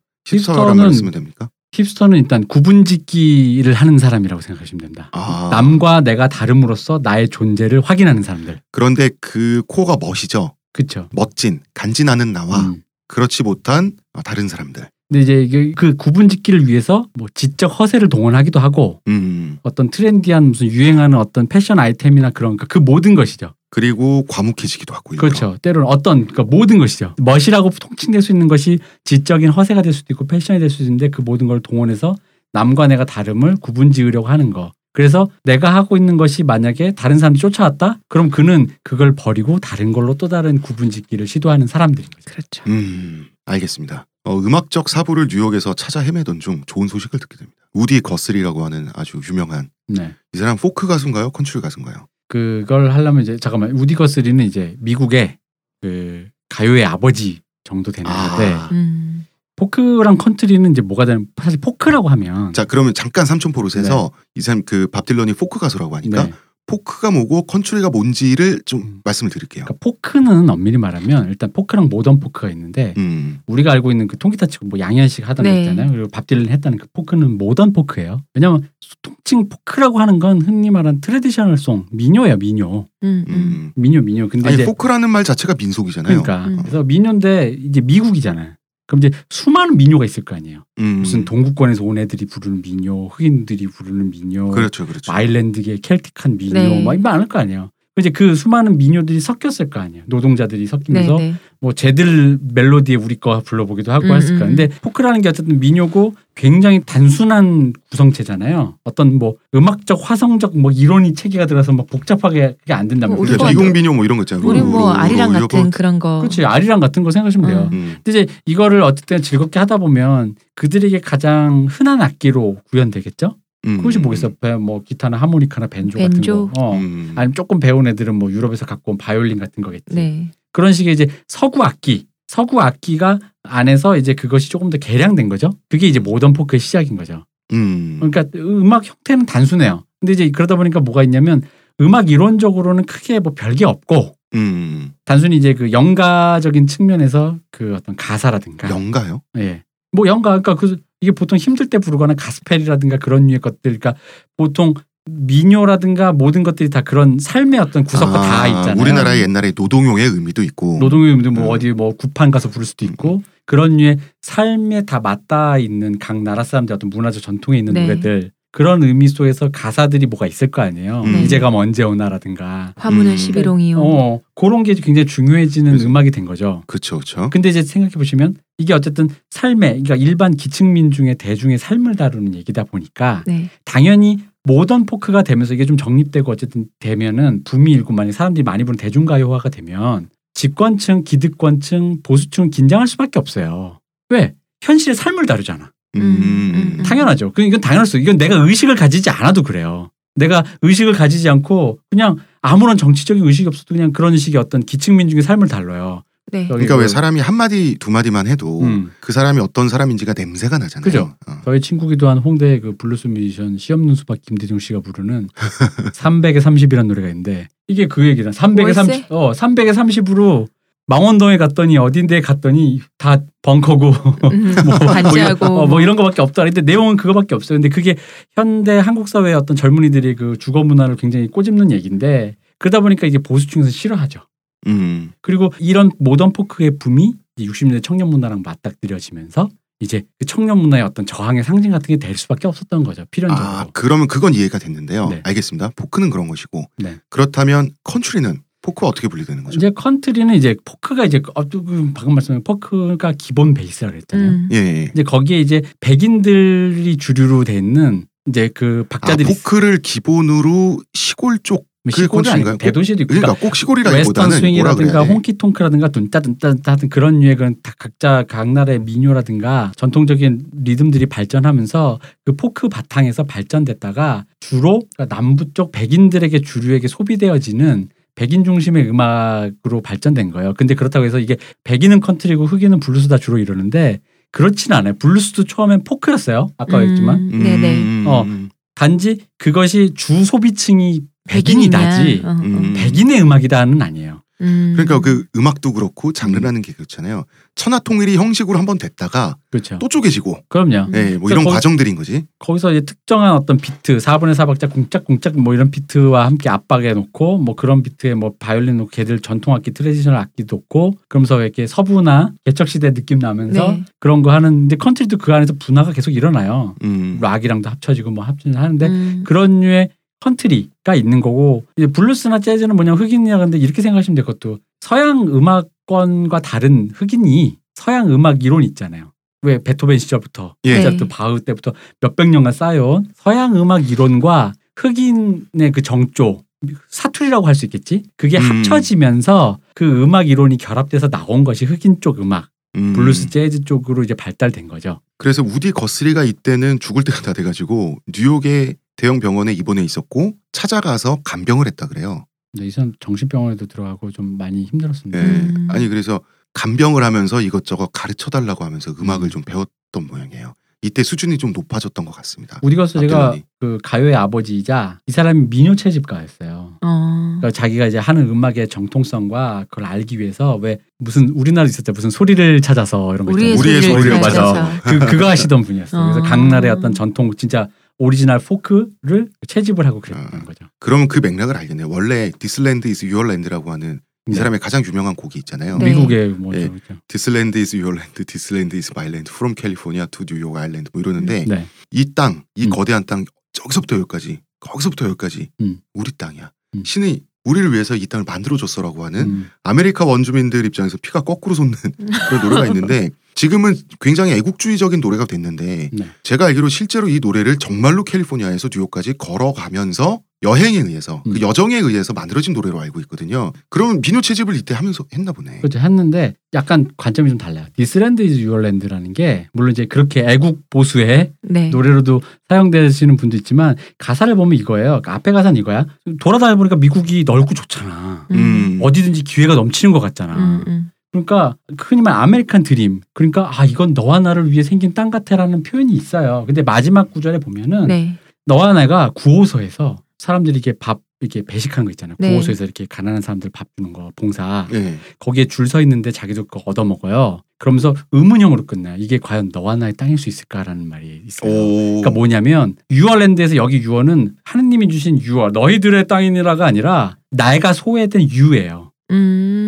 말을 쓰면 됩니까?
힙스터는 일단 구분짓기를 하는 사람이라고 생각하시면 됩니다.
아.
남과 내가 다름으로써 나의 존재를 확인하는 사람들.
그런데 그 코어가 멋이죠.
그렇죠.
멋진 간지나는 나와
음.
그렇지 못한 어, 다른 사람들.
근데 이제 그 구분 짓기를 위해서 뭐 지적 허세를 동원하기도 하고
음.
어떤 트렌디한 무슨 유행하는 어떤 패션 아이템이나 그런 그 모든 것이죠.
그리고 과묵해지기도 하고.
그렇죠. 때로는 어떤 그러니까 모든 것이죠. 멋이라고 통칭될 수 있는 것이 지적인 허세가 될 수도 있고 패션이 될 수도 있는데 그 모든 걸 동원해서 남과 내가 다름을 구분지으려고 하는 거. 그래서 내가 하고 있는 것이 만약에 다른 사람이 쫓아왔다? 그럼 그는 그걸 버리고 다른 걸로 또 다른 구분짓기를 시도하는 사람들인 거죠.
그렇죠.
음. 알겠습니다. 어, 음악적 사부를 뉴욕에서 찾아 헤매던 중 좋은 소식을 듣게 됩니다. 우디 거스리라고 하는 아주 유명한
네.
이 사람 포크 가수인가요? 컨트리 가수인가요?
그걸 하려면 이제 잠깐만 우디 거스리는 이제 미국의 그 가요의 아버지 정도 되는 건데
아.
음.
포크랑 컨트리는 이제 뭐가 되는 사실 포크라고 하면
자 그러면 잠깐 삼천포로 새서 이 사람 그 밥 딜런이 포크 가수라고 하니까
네.
포크가 뭐고 컨트리가 뭔지를 좀
음.
말씀을 드릴게요.
그러니까 포크는 엄밀히 말하면 일단 포크랑 모던 포크가 있는데
음.
우리가 알고 있는 그 통기타 치고 뭐 양현식 하던 거
네.
있잖아요. 그리고 밥 딜런 했다는 그 포크는 모던 포크예요. 왜냐하면 통칭 포크라고 하는 건 흔히 말하는 traditional song 민요예요. 민요.
음, 음.
음.
민요 민요. 근데
아니
이제
포크라는 말 자체가 민속이잖아요.
그러니까
음.
그래서 민요인데 이제 미국이잖아요. 그럼 이제 수많은 민요가 있을 거 아니에요.
음.
무슨 동구권에서 온 애들이 부르는 민요, 흑인들이 부르는 민요,
그렇죠, 그렇죠.
아일랜드계 Celtic한 민요,
네.
막 많을 거 아니에요. 이제 그 수많은 민요들이 섞였을 거 아니에요. 노동자들이 섞이면서
네네.
뭐 쟤들 멜로디에 우리 거 불러보기도 하고
음,
했을 거야.
음.
근데 포크라는 게 어쨌든 민요고 굉장히 단순한 구성체잖아요. 어떤 뭐 음악적 화성적 뭐 이론이 체계가 들어서 막 복잡하게 그게 안 된다면.
뭐 우리
그러니까
거-
미국민요 뭐 이런 거 있잖아요.
우리 뭐
루, 루,
아리랑
루,
같은. 그런 거.
그렇지 아리랑 같은 거 생각하시면 돼요.
음.
음.
근데 이제 이거를 어쨌든 즐겁게 하다 보면 그들에게 가장 흔한 악기로 구현되겠죠.
음.
그것이 뭐겠어? 배- 뭐 기타나 하모니카나 밴조,
밴조.
같은 거. 어.
음.
아니면 조금 배운 애들은 뭐 유럽에서 갖고 온 바이올린 같은 거겠지.
네.
그런 식의 이제 서구 악기, 서구 악기가 안에서 이제 그것이 조금 더 개량된 거죠. 그게 이제 모던 포크의 시작인 거죠.
음.
그러니까 음악 형태는 단순해요. 근데 이제 그러다 보니까 뭐가 있냐면 음악 이론적으로는 크게 뭐 별게 없고
음.
단순히 이제 그 영가적인 측면에서 그 어떤 가사라든가
영가요?
예. 뭐 영가 그러니까 그 이게 보통 힘들 때 부르거나 가스펠이라든가 그런 류의 것들 그러니까 보통 민요라든가 모든 것들이 다 그런 삶의 어떤 구석과 다
아,
있잖아요.
우리나라의 옛날에 노동용의 의미도 있고.
노동요도 뭐
음.
어디 뭐 구판 가서 부를 수도 있고 그런 류의 삶에 다 맞닿아 있는 각 나라 사람들 어떤 문화적 전통에 있는
네.
노래들 그런 의미 속에서 가사들이 뭐가 있을 거 아니에요.
네.
이제가 언제 오나라든가
화문은
음.
십일홍이요.
어 그런 게 굉장히 중요해지는
그래서-
음악이 된 거죠.
그렇죠, 그렇죠.
근데 이제 생각해 보시면 이게 어쨌든 삶의 그러니까 일반 기층 민 중의 대중의 삶을 다루는 얘기다 보니까
네.
당연히 모던 포크가 되면서 이게 좀 정립되고 어쨌든 되면은 붐이 일고 만약 사람들이 많이 부르는 대중가요화가 되면 집권층, 기득권층, 보수층은 긴장할 수밖에 없어요. 왜? 현실의 삶을 다루잖아.
음.
음, 음.
당연하죠. 그 이건 당연했어. 이건 내가 의식을 가지지 않아도 그래요. 내가 의식을 가지지 않고 그냥 아무런 정치적인 의식이 없어도 그냥 그런 식의 어떤 기층민 중의 삶을 달뤄요.
네.
그러니까
그-
왜 사람이 한 마디 두 마디만 해도
음.
그 사람이 어떤 사람인지가 냄새가 나잖아요.
그죠.
어.
저희 친구기도 한 홍대 그 블루스 뮤지션 씨 없는 수박 김대중 씨가 부르는 300에 30이라는 노래가 있는데 이게 그 얘기다. 300에 30,
월세?
어, 300에 30으로 망원동에 갔더니 어딘데 갔더니 다 벙커고
음,
뭐,
반지하고
뭐, 어, 뭐 이런 거밖에 없더라. 근데 내용은 그거밖에 없어요. 근데 그게 현대 한국 사회의 어떤 젊은이들이 그 주거 문화를 굉장히 꼬집는 얘기인데 그러다 보니까 이게 보수층에서 싫어하죠.
음.
그리고 이런 모던 포크의 붐이 60년대 청년 문화랑 맞닥뜨려지면서 이제 그 청년 문화의 어떤 저항의 상징 같은 게 될 수밖에 없었던 거죠. 필연적으로.
아, 그러면 그건 이해가 됐는데요.
네.
알겠습니다. 포크는 그런 것이고.
네.
그렇다면 컨트리는 포크와 어떻게 분리되는 거죠?
이제 컨트리는 이제 포크가 이제 어, 그 방금 말씀한 포크가 기본 베이스라 그랬잖아요.
음.
예, 예.
이제 거기에 이제 백인들이 주류로 돼 있는 이제 그
아,
박자들이
포크를 기본으로 시골
쪽뭐
그게
시골이 아니고
컨트리인가요?
대도시도 있고
그러니까
그러니까
꼭
웨스턴
시골이라기보다는 뭐라
스윙이라든가
그래야 돼?
honky-tonk라든가 둔따둔따 하든 그런 그런 다 각자 각 나라의 민요라든가 전통적인 리듬들이 발전하면서 그 포크 바탕에서 발전됐다가 주로 그러니까 남부 쪽 백인들에게 주류에게 소비되어지는 백인 중심의 음악으로 발전된 거예요. 근데 그렇다고 해서 이게 백인은 컨트리고 흑인은 블루스다 주로 이러는데 그렇지는 않아요. 블루스도 처음엔 포크였어요. 아까
음, 네네.
음,
어. 단지 그것이 주 소비층이 백인이다지.
어, 어.
음.
백인의 음악이다는 아니에요.
음.
그러니까 그 음악도 그렇고 장르라는 게 그렇잖아요. 천하통일이 형식으로 한번 됐다가
그렇죠.
또 쪼개지고,
그럼요.
예, 뭐
그러니까
이런
거기-
과정들인 거지.
거기서 이제 특정한 어떤 비트, 4분의 4박자 쿵짝쿵짝 뭐 이런 비트와 함께 압박해 놓고 뭐 그런 비트에 뭐 바이올린 놓고 걔들 전통 악기 traditional 악기 놓고 그러면서 이렇게 서부나 개척 시대 느낌 나면서
네.
그런 거 하는 근데 컨트리도 그 안에서 분화가 계속 일어나요.
음.
락이랑도 합쳐지고 뭐 합쳐지는 하는데
음.
그런 류의 컨트리가 있는 거고 이제 블루스나 재즈는 뭐냐 흑인이야 근데 이렇게 생각하시면 될 것도 서양 음악권과 다른 흑인이 서양 음악 이론 있잖아요. 왜 베토벤 시절부터
예.
모차르트 바흐 때부터 몇백 년간 쌓여온 서양 음악 이론과 흑인의 그 정조 사투리라고 할 수 있겠지. 그게
음.
합쳐지면서 그 음악 이론이 결합돼서 나온 것이 흑인 쪽 음악,
음.
블루스 재즈 쪽으로 이제 발달된 거죠.
그래서 우디 거스리가 이때는 죽을 때가 다 돼가지고 뉴욕의 대형 병원에 입원해 있었고 찾아가서 간병을 했다 그래요.
근데 이 사람 정신병원에도 들어가고 좀 많이 힘들었습니다.
예.
음.
아니 그래서 간병을 하면서 이것저것 가르쳐 달라고 하면서 음악을
음.
좀 배웠던 모양이에요. 이때 수준이 좀 높아졌던 것 같습니다.
우디거스 제가
박딜런이.
그 가요의 아버지이자 이 사람이 민요 채집 가였어요.
어.
그러니까 자기가 이제 하는 음악의 정통성과 그걸 알기 위해서 왜 무슨 우리나라 있었죠 무슨 소리를 찾아서 이런 거
우리의
있잖아요.
우리의
소리를
소리를
맞아. 그 그거 하시던 분이었어요. 그래서
어.
각 나라의 어떤 전통 진짜 오리지널 포크를 채집을 하고 그랬던
아.
거죠.
그러면 그 맥락을 알겠네요. 원래 This Land Is Your Land라고 하는 이
네.
사람의 가장 유명한 곡이 있잖아요.
네.
미국의 뭐
예.
그렇죠.
디스랜드 이즈 유얼랜드, 디스랜드 이즈 마일랜드, 프롬 캘리포니아 투 뉴욕 아일랜드 뭐 이러는데
네.
이 땅, 이
음.
거대한 땅 저기서부터 여기까지, 거기서부터 여기까지
음.
우리 땅이야.
음.
신의 우리를 위해서 이 땅을 만들어줬어라고 하는
음.
아메리카 원주민들 입장에서 피가 거꾸로 솟는 그런 노래가 있는데 지금은 굉장히 애국주의적인 노래가 됐는데
네.
제가 알기로 실제로 이 노래를 정말로 캘리포니아에서 뉴욕까지 걸어가면서 여행에 의해서 그
음.
여정에 의해서 만들어진 노래로 알고 있거든요. 그러면 민요 채집을 이때 하면서 했나 보네.
그렇죠 했는데 약간 관점이 좀 달라요. This Land Is Your Land라는 게 물론 이제 그렇게 애국 보수의
네.
노래로도 사용되시는 분도 있지만 가사를 보면 이거예요. 그러니까 앞에 가사는 이거야. 돌아다니 보니까 미국이 넓고 좋잖아.
음.
어디든지 기회가 넘치는 것 같잖아.
음, 음.
그러니까 흔히 말 아메리칸 드림. 그러니까 아 이건 너와 나를 위해 생긴 땅 같아라는 표현이 있어요. 근데 마지막 구절에 보면은
네.
너와 나가 구호소에서 사람들이 이렇게 밥 이렇게 배식하는 거 있잖아요.
네.
구호소에서 이렇게 가난한 사람들 밥 주는 거 봉사.
네.
거기에 줄 서 있는데 자기도 그거 얻어 먹어요. 그러면서 의문형으로 끝나요. 이게 과연 너와 나의 땅일 수 있을까라는 말이 있어요.
오.
그러니까 뭐냐면 유월랜드에서 여기 유월은 하느님이 주신 유월 너희들의 땅이니라가 아니라 내가 소외된 유예요.
음.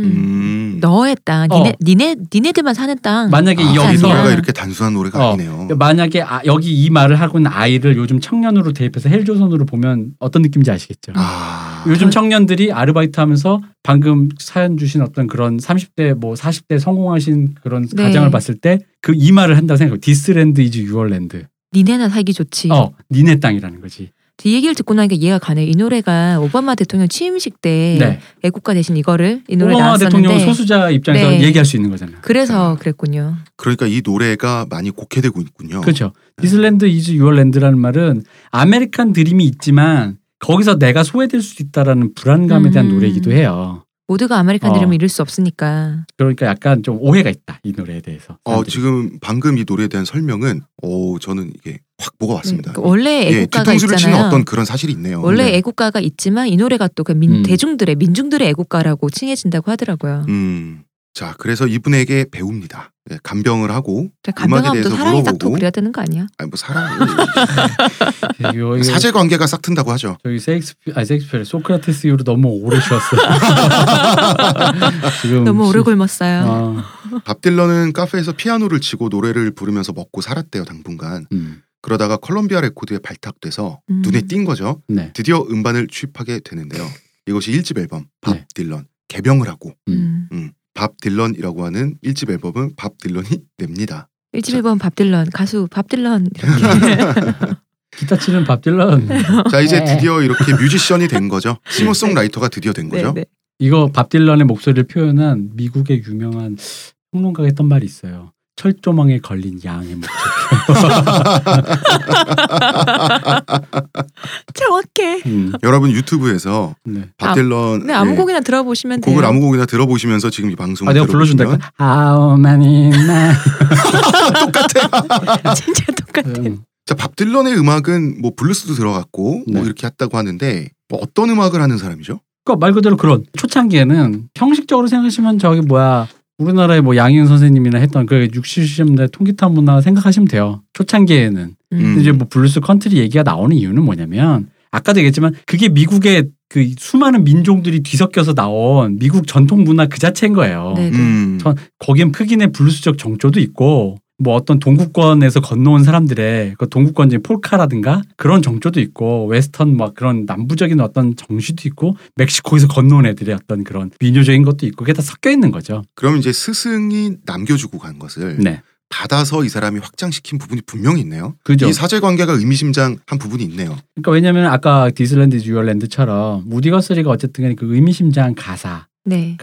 음.
너의 땅,
어.
니네, 니네, 니네들만 사는 땅.
만약에
아, 이
여기서.
노래가 이렇게 단순한 노래가
어.
아니네요.
만약에 아, 여기 이 말을 하고 있는 아이를 요즘 청년으로 대입해서 헬조선으로 보면 어떤 느낌인지 아시겠죠?
아.
요즘 청년들이 아르바이트 하면서 방금 사연 주신 어떤 그런 30대 뭐 40대 성공하신 그런
네.
가정을 봤을 때 그 이 말을 한다고 생각해요. This land is your land.
니네나 살기 좋지.
어, 니네 땅이라는 거지.
이 얘기를 듣고 나니까 이해가 가네. 이 노래가 오바마 대통령 취임식 때
네.
애국가 대신 이거를 이 노래
오바마
나왔었는데
대통령은 소수자 입장에서
네.
얘기할 수 있는 거잖아요.
그래서 그랬군요.
그러니까 이 노래가 많이 곡해되고 있군요.
그렇죠. This land is your land라는 말은 아메리칸 드림이 있지만 거기서 내가 소외될 수 있다라는 불안감에 대한
음.
노래이기도 해요.
모두가 아메리칸
어.
드림을 이룰 수 없으니까.
그러니까 약간 좀 오해가 있다 이 노래에 대해서.
어,
사람들이.
지금 방금 이 노래에 대한 설명은 오 저는 이게 확 뭐가 왔습니다.
그 원래
예,
애국가가
치는
있잖아요.
어떤 그런 사실이 있네요.
원래
네.
애국가가 있지만 이 노래가 또 그 민,
음.
대중들의 민중들의 애국가라고 칭해진다고 하더라고요.
음. 자, 그래서 이분에게 배웁니다. 예, 간병을 하고 음악에
간병하면 또
대해서
사랑이 싹
물어보고
그래야 되는 거 아니야?
아니 뭐 사랑
이거, 이거
사제 관계가 싹 튼다고 하죠.
저기 셰익스피 아 셰익스피어 소크라테스 이후로 너무 오래 쉬었어. 지금
너무 오래
시-
굶었어요.
아,
밥 딜런은 카페에서 피아노를 치고 노래를 부르면서 먹고 살았대요, 당분간.
음,
그러다가 콜롬비아 레코드에 발탁돼서
음.
눈에 띈 거죠.
네.
드디어 음반을 취입하게 되는데요. 이것이 1집 앨범 밥
네.
딜런 간병을 하고
음.
음.
음, 밥 딜런이라고 하는 1집 앨범은 밥 딜런이 냅니다.
일집 앨범 밥 딜런 가수 밥 딜런 이렇게
기타 치는 밥 딜런.
자 이제
네.
드디어 이렇게 뮤지션이 된 거죠. 싱어송라이터가 드디어 된 거죠.
네, 네.
이거 밥 딜런의 목소리를 표현한 미국의 유명한 평론가가 했던 말이 있어요. 철조망에 걸린 양의 목소리.
정확해.
음,
여러분 유튜브에서
네.
밥
아,
딜런
네, 아무
예,
곡이나 들어보시면 돼요.
곡을 아무 곡이나 들어보시면서 지금 이 방송을
아 내가 불러준다. How many men?
진짜 똑같아.
음,
자, 밥 딜런의 음악은 뭐 블루스도 들어갔고 뭐
네.
이렇게 했다고 하는데 뭐 어떤 음악을 하는 사람이죠?
그러니까 말 그대로 그런 초창기에는 형식적으로 생각하시면 저기 뭐야 우리나라의 뭐 양희은 선생님이나 했던 그 60, 70년대 통기타 문화 생각하시면 돼요. 초창기에는
음.
음.
이제 뭐 블루스 컨트리 얘기가 나오는 이유는 뭐냐면 아까도 얘기했지만 그게 미국의 그 수많은 민족들이 뒤섞여서 나온 미국 전통 문화 그 자체인 거예요.
네, 네.
음.
전- 거기엔 흑인의 블루스적 정조도 있고 뭐 어떤 동구권에서 건너온 사람들의 그 동구권적인 폴카라든가 그런 정조도 있고 웨스턴 막 그런 남부적인 어떤 정서도 있고 멕시코에서 건너온 애들의 어떤 그런 민요적인 것도 있고 그게 다 섞여 있는 거죠.
그럼 이제 스승이 남겨주고 간 것을
네.
받아서 이 사람이 확장시킨 부분이 분명히 있네요.
그죠.
이 사제 관계가 의미심장한 부분이 있네요.
그러니까 왜냐면 아까 This Land Your Land처럼 우디 거스리가 어쨌든 간에 그 의미심장한 가사
네.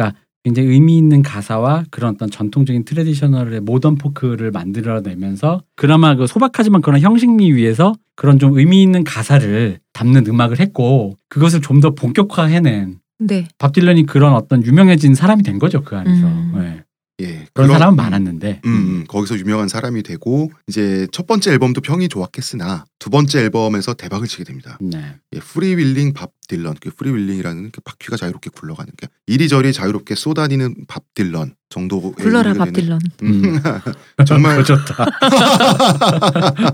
굉장히 의미 있는 가사와 그런 어떤 전통적인 traditional의 모던 포크를 만들어내면서 그나마 그 소박하지만 그런 형식미 위에서 그런 좀 의미 있는 가사를 담는 음악을 했고 그것을 좀 더 본격화해낸
네.
밥 딜런이 그런 어떤 유명해진 사람이 된 거죠 그 안에서
음.
네.
예.
그런
그런-
사람은 많았는데
음, 음, 거기서 유명한 사람이 되고 이제 첫 번째 앨범도 평이 좋았겠으나 두 번째 앨범에서 대박을 치게 됩니다.
네.
예, Freewheelin' 밥 딜런, 그 Freewheelin'이라는 그 바퀴가 자유롭게 굴러가는 게 이리저리 자유롭게 쏘다니는 밥 딜런 정도.
굴러라 밥 딜런.
음. 정말
그거 좋다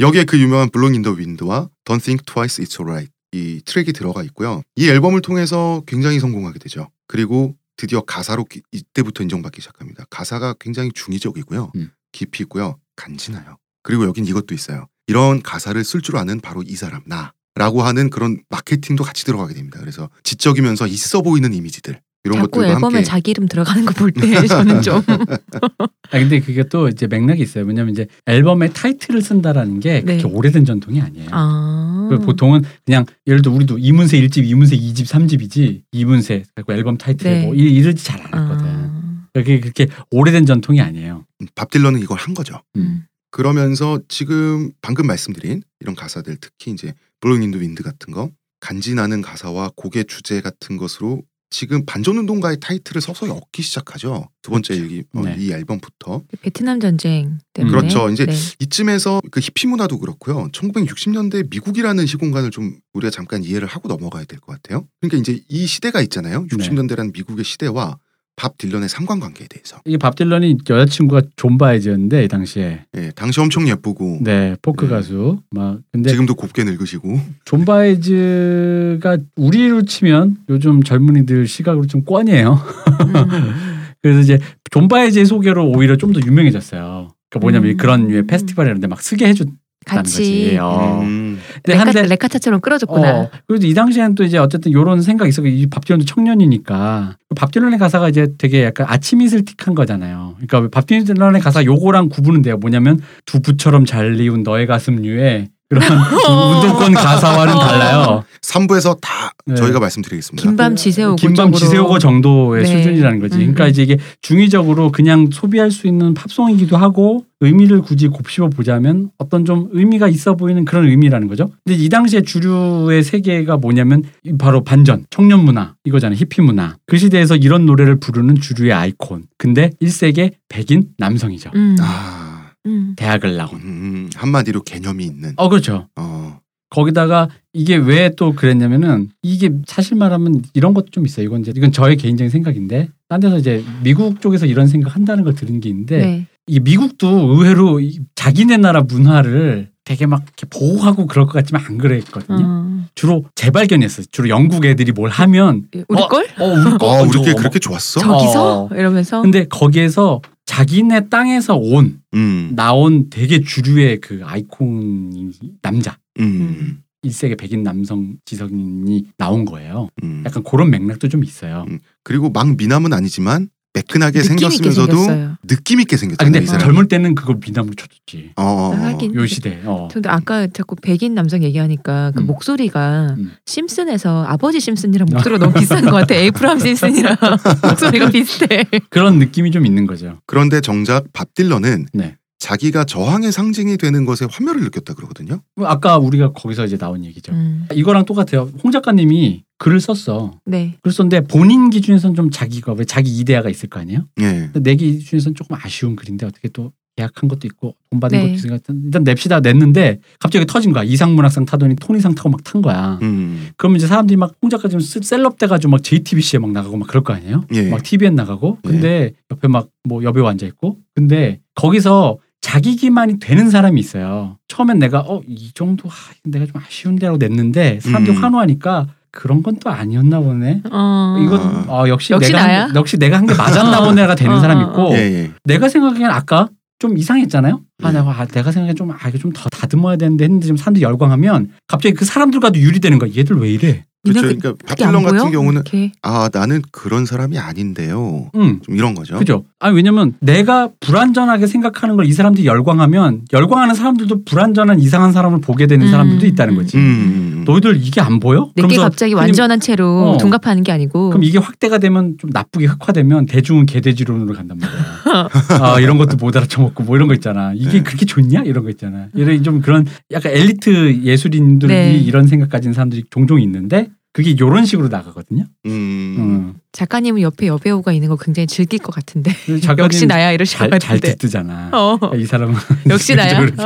여기에 그 유명한 Blowin' in the Wind와 Don't Think Twice It's Alright 이 트랙이 들어가 있고요. 이 앨범을 통해서 굉장히 성공하게 되죠. 그리고 드디어 가사로 기- 이때부터 인정받기 시작합니다. 가사가 굉장히 중의적이고요.
음.
깊이 있고요. 간지나요. 그리고 여긴 이것도 있어요. 이런 가사를 쓸 줄 아는 바로 이 사람 나. 라고 하는 그런 마케팅도 같이 들어가게 됩니다. 그래서 지적이면서 있어 보이는 이미지들 이런
자꾸
것들도
앨범에
함께
자기 이름 들어가는 거 볼 때 저는 좀
아 근데 그게 또 이제 맥락이 있어요. 왜냐면 이제 앨범에 타이틀을 쓴다라는 게
네.
그렇게 오래된 전통이 아니에요.
아.
그 보통은 그냥 예를 들어 우리도 이문세 1집, 이문세 2집, 3집이지 이문세 그리고 앨범 타이틀
네.
뭐 이- 이러지 잘 안 했거든.
아.
그게 그렇게 오래된 전통이 아니에요.
밥 딜런은 이걸 한 거죠.
음.
그러면서 지금 방금 말씀드린 이런 가사들 특히 이제 Blowin' in the Wind 같은 거 간지나는 가사와 곡의 주제 같은 것으로 지금 반전운동가의 타이틀을 서서히 얻기 시작하죠. 두 번째
그렇죠.
일기 어,
네.
이 앨범부터
베트남 전쟁 때문에
그렇죠. 이제
네.
이쯤에서 그 히피 문화도 그렇고요. 1960년대 미국이라는 시공간을 좀 우리가 잠깐 이해를 하고 넘어가야 될 것 같아요. 그러니까 이제 이 시대가 있잖아요.
네.
60년대라는 미국의 시대와 밥 딜런의 상관관계에 대해서.
이게 밥 딜런이 여자친구가 존 바에즈였는데 이 당시에
예, 당시 엄청 예쁘고
네 포크
네.
가수 막 근데
지금도 곱게 늙으시고
존 바에즈가 우리로 치면 요즘 젊은이들 시각으로 좀.
음.
그래서 이제 존 바에즈의 소개로 오히려 좀 더 유명해졌어요. 그러니까 뭐냐면
음.
그런 류의 페스티벌 이런 데 막 서게 해줬다는
같이
거지. 어.
음,
레카,
한데
레카차처럼 끌어줬구나.
어, 그래도 이 당시에는 또 이제 어쨌든 요런 생각이 있어. 이밥 딜런도 청년이니까. 밥 딜런의 가사가 이제 되게 약간 아침 이슬 틱한 거잖아요. 그러니까 밥 딜런의 가사 요거랑 구분은 돼요. 뭐냐면 두부처럼 잘 이운 너의 가슴류의 그런 운동권 가사와는 달라요.
3부에서 다
네.
저희가 말씀드리겠습니다.
김밤 지새우고
김밤. 지새우고 정도의
네.
수준이라는 거지.
음,
그러니까
음.
이제 이게 중의적으로 그냥 소비할 수 있는 팝송이기도 하고 의미를 굳이 곱씹어 보자면 어떤 좀 의미가 있어 보이는 그런 의미라는 거죠. 근데 이 당시에 주류의 세계가 뭐냐면 이 바로 반전, 청년 문화 이거잖아요. 히피 문화. 그 시대에서 이런 노래를 부르는 주류의 아이콘. 근데 1세계 백인 남성이죠.
음.
아,
음.
대학을 나온.
음, 한마디로 개념이 있는.
어 그렇죠.
어,
거기다가 이게 왜 또 그랬냐면은 이게 사실 말하면 이런 것도 좀 있어요. 이건 이제 이건 저의 개인적인 생각인데 딴 데서 이제 미국 쪽에서 이런 생각 한다는 걸 들은 게 있는데
네.
이 미국도 의외로 이 자기네 나라 문화를 되게 막 이렇게 보호하고 그럴 것 같지만 안 그랬거든요.
어.
주로 재발견했어요. 주로 영국 애들이 뭘 하면
우리
어,
걸?
어 우리 거
아, 우리 게 그렇게 좋았어?
저-
저기서
어.
이러면서
근데 거기에서 자기네 땅에서 온
음,
나온 되게 주류의 그 아이콘 남자
음,
1세계 백인 남성 지성인이 나온 거예요.
음.
약간 그런 맥락도 좀 있어요.
음. 그리고 막 미남은 아니지만 매끈하게 생겼으면서도
생겼어요.
느낌 있게
아
생겼잖아요.
근데
이 사람.
젊을 때는 그걸 미남으로 쳐줬지.
어, 어, 어.
하긴.
요 시대. 어.
근데 아까 자꾸 백인 남성 얘기하니까 그
음.
목소리가
음.
심슨에서 아버지 심슨이랑 목소리가 너무 비슷한 것 같아. 에이프람 심슨이랑 목소리가 비슷해.
그런 느낌이 좀 있는 거죠.
그런데 정작 밥 딜런은
네.
자기가 저항의 상징이 되는 것에 환멸을 느꼈다 그러거든요.
뭐 아까 우리가 거기서 이제 나온 얘기죠.
음.
이거랑 똑같아요. 홍 작가님이 글을 썼어.
네.
글을 썼는데 본인 기준에서는 좀 자기가 왜 자기 이데아가 있을 거 아니에요?
예.
근데 내 기준에서는 조금 아쉬운 글인데 어떻게 또 계약한 것도 있고 돈 받은
네.
것도 있으니까 일단- 냅시다 냈는데 갑자기 터진 거야. 이상문학상 타더니 토니상 타고 막 탄 거야.
음.
그러면 이제 사람들이 막 홍 작가 좀 셀- 셀럽 돼가지고 막 JTBC에 막 나가고 막 그럴 거 아니에요?
예.
막 TVN 나가고 근데 옆에 막 뭐 여배우 앉아 있고 근데 거기서 자기 기만이 되는 사람이 있어요. 처음엔 내가 어 이 정도 하, 내가 좀 아쉬운데라고 냈는데 사람들이
음.
환호하니까 그런 건 또 아니었나 보네.
어.
이건
아.
어, 역시,
역시
내가
나야?
한, 게- 역시 내가 한 게 맞았나 보네가 되는
어,
사람이
어,
있고
예, 예.
내가 생각하기엔 아까 좀 이상했잖아요. 아,
네.
내가 아, 내가 생각에 좀 아, 이거 좀 더 다듬어야 되는데 했는데 좀 사람들이 열광하면 갑자기 그 사람들과도 유리되는 거야. 얘들 왜 이래?
그렇죠. 그러니까
보여?
같은 경우는
이렇게.
아 나는 그런 사람이 아닌데요.
응.
좀 이런 거죠.
그죠? 아니 왜냐면 내가 불안전하게 생각하는 걸 이 사람들이 열광하면 열광하는 사람들도 불안전한 이상한 사람을 보게 되는
음,
사람들도 있다는
음.
거지.
음, 음, 음.
너희들 이게 안 보여?
내게 갑자기 완전한 채로
어.
둔갑하는 게 아니고
그럼 이게 확대가 되면 좀 나쁘게 흑화되면 대중은 개돼지론으로 간단 말이야. 아 이런 것도 못 알아쳐먹고 뭐 이런 거 있잖아. 이게
네.
그렇게 좋냐 이런 거 있잖아. 이런 좀 그런 약간 엘리트 예술인들이
네.
이런 생각 가진 사람들이 종종 있는데 그게 이런 식으로 나가거든요.
음.
음.
작가님은 옆에 여배우가 있는 거 굉장히 즐길 것 같은데
작가님
역시 나야 이러실 것
잘, 잘
같은데
듣잖아.
어.
이 사람은
역시 나야
이렇게.